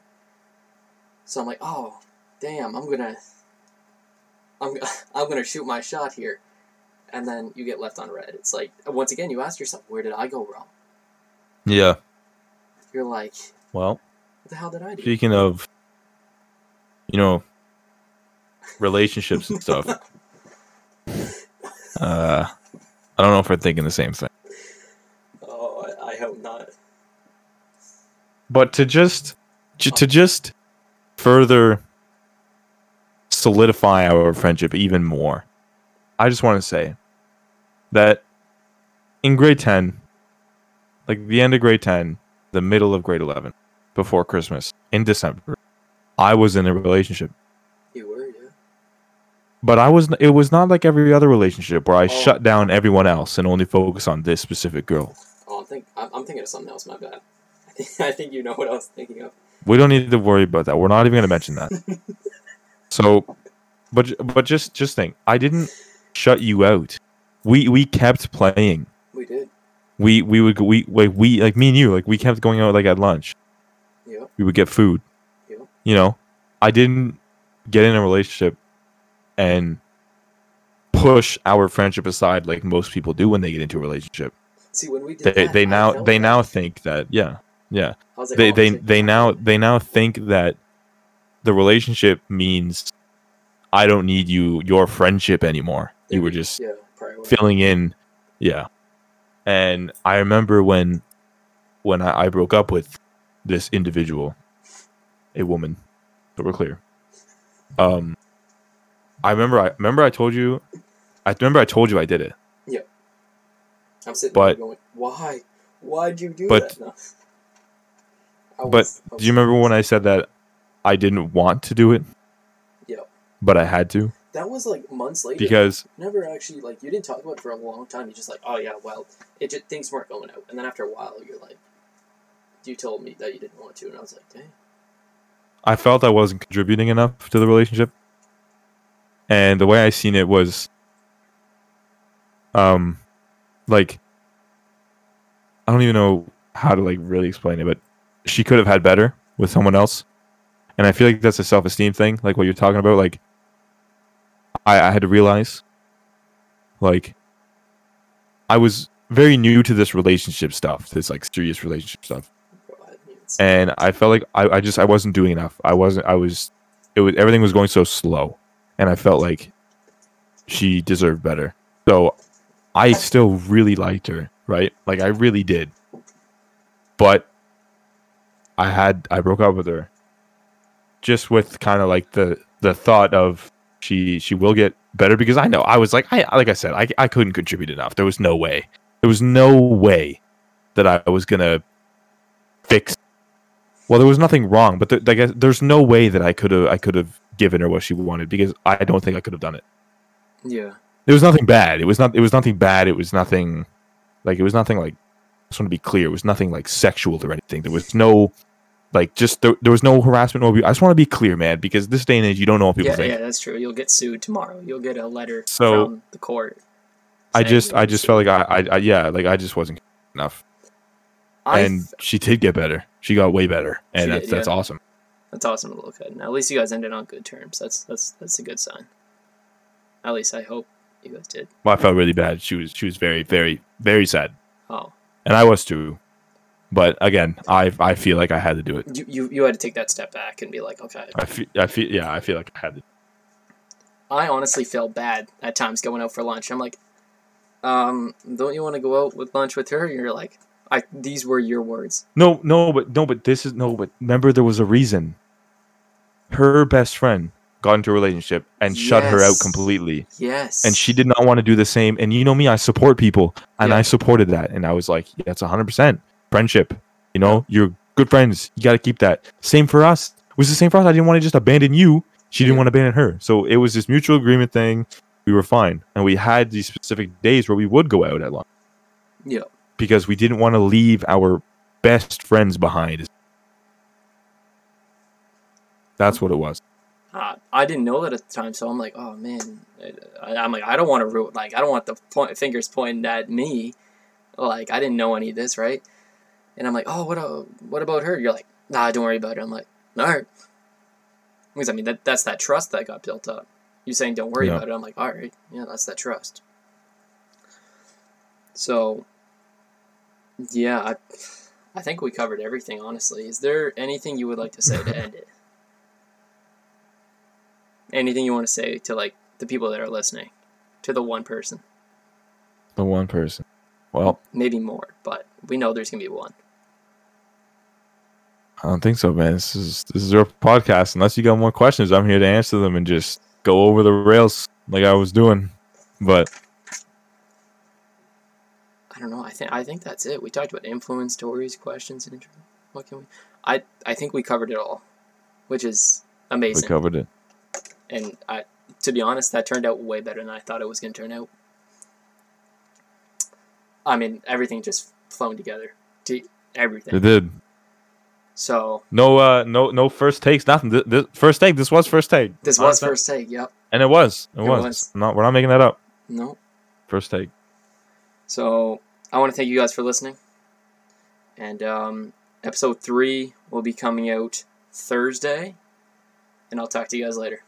So I'm like, oh, damn, I'm gonna, I'm, I'm gonna shoot my shot here, and then you get left on red. It's like once again, you ask yourself, where did I go wrong? yeah You're like, well what the hell did I do? speaking of you know relationships and stuff uh i don't know if we're thinking the same thing Oh, I, I hope not. but to just ju- to just further solidify our friendship even more i just want to say that in grade 10 like the end of grade 10 the middle of grade 11 before christmas in december i was in a relationship You were, yeah. but i was it was not like every other relationship where i Oh. shut down everyone else and only focus on this specific girl Oh, I'm think I'm, I'm thinking of something else. My bad. I think, I think you know what I was thinking of. We don't need to worry about that. We're not even going to mention that. so, but but just just think, I didn't shut you out. We we kept playing. We did. We we would go- we like we like me and you like we kept going out like at lunch. Yeah. We would get food. Yeah. You know, I didn't get in a relationship and push our friendship aside like most people do when they get into a relationship. See, when we did they that, they now they that. now think that yeah yeah like, they oh, they they now they now think that the relationship means I don't need you your friendship anymore. You were just yeah, filling in yeah. And I remember when when I, I broke up with this individual, a woman, so we're clear. Um I remember I remember I told you I remember I told you I did it. Yeah. I'm sitting but- there going, why? Why'd you do but- that? No. But was- do you remember when I said that I didn't want to do it? Yeah. But I had to That was like months later. because never actually like you didn't talk about it for a long time. You just like, oh yeah, well, it just things weren't going out, and then after a while, you're like, you told me that you didn't want to, and I was like, dang. I felt I wasn't contributing enough to the relationship. And the way I seen it was um like I don't even know how to like really explain it, but she could have had better with someone else. And I feel like that's a self esteem thing, like what you're talking about. Like I, I had to realize like I was very new to this relationship stuff, this like serious relationship stuff and I felt like I, I just I wasn't doing enough. I wasn't I was it was everything was going so slow and I felt like she deserved better. So I still really liked her, right? Like I really did. But I had I broke up with her just with kind of like the the thought of she she will get better because I know I was like I like I said I I couldn't contribute enough. There was no way. There was no way that I was going to fix well, there was nothing wrong, but there, I guess there's no way that I could have I could have given her what she wanted because I don't think I could have done it. yeah, It was nothing bad. It was not. It was nothing bad. It was nothing like it was nothing like. I just want to be clear. It was nothing like sexual or anything. There was no like just there, there was no harassment. I just want to be clear, man, because this day and age, you don't know what people yeah, think. yeah, that's true. You'll get sued tomorrow. You'll get a letter So, from the court. I just I just felt like I, I, I yeah like I just wasn't enough. I and she did get better. She got way better, and that's did, that's awesome. that's awesome to look at. And at least you guys ended on good terms. That's that's that's a good sign. At least I hope you guys did. Well, I felt really bad. She was she was very very very sad. Oh, and I was too. But again, I I feel like I had to do it. you you, you had to take that step back and be like, okay. I feel, I feel yeah, I feel like I had to. I honestly feel bad at times going out for lunch. I'm like, um, don't you want to go out with lunch with her? And you're like, I these were your words. No, no, but no, but this is no, but remember there was a reason. Her best friend got into a relationship and shut her out completely, Yes. and she did not want to do the same. And you know me, I support people, and Yeah. I supported that, and I was like, yeah, hundred percent friendship. You know, you're good friends. You got to keep that. Same for us. It was the same for us. I didn't want to just abandon you. She didn't Yeah. want to abandon her. So it was this mutual agreement thing. We were fine, and we had these specific days where we would go out at lunch. Yeah. because we didn't want to leave our best friends behind. That's what it was. Uh, I didn't know that at the time, so I'm like, oh man, I, I'm like, I don't want to ruin. Like, I don't want the point, fingers pointing at me. Like, I didn't know any of this, right? And I'm like, oh, what, uh, what about her? You're like, nah, don't worry about it. I'm like, all right. Because I mean, that that's that trust that got built up. You saying don't worry Yeah. about it. I'm like, all right, yeah, that's that trust. So, yeah, I, I think we covered everything. Honestly, is there anything you would like to say to end it? anything you want to say to like the people that are listening to the one person The one person. Well, maybe more but we know there's gonna be one I don't think so, man. This is this is your podcast. Unless you got more questions, I'm here to answer them and just go over the rails like I was doing. But i don't know i think i think that's it we talked about influence stories questions and intro- what can we i i think we covered it all which is amazing. we covered it. and i to be honest that turned out way better than i thought it was going to turn out i mean everything just flown together to everything It did. So No, uh, no, no first takes. Nothing. This, this first take. This was first take. this was 100%. first take yep and it was. It, It was. was. Not. We're not making that up. no First take. So I want to thank you guys for listening. And um, episode three will be coming out Thursday. And I'll talk to you guys later.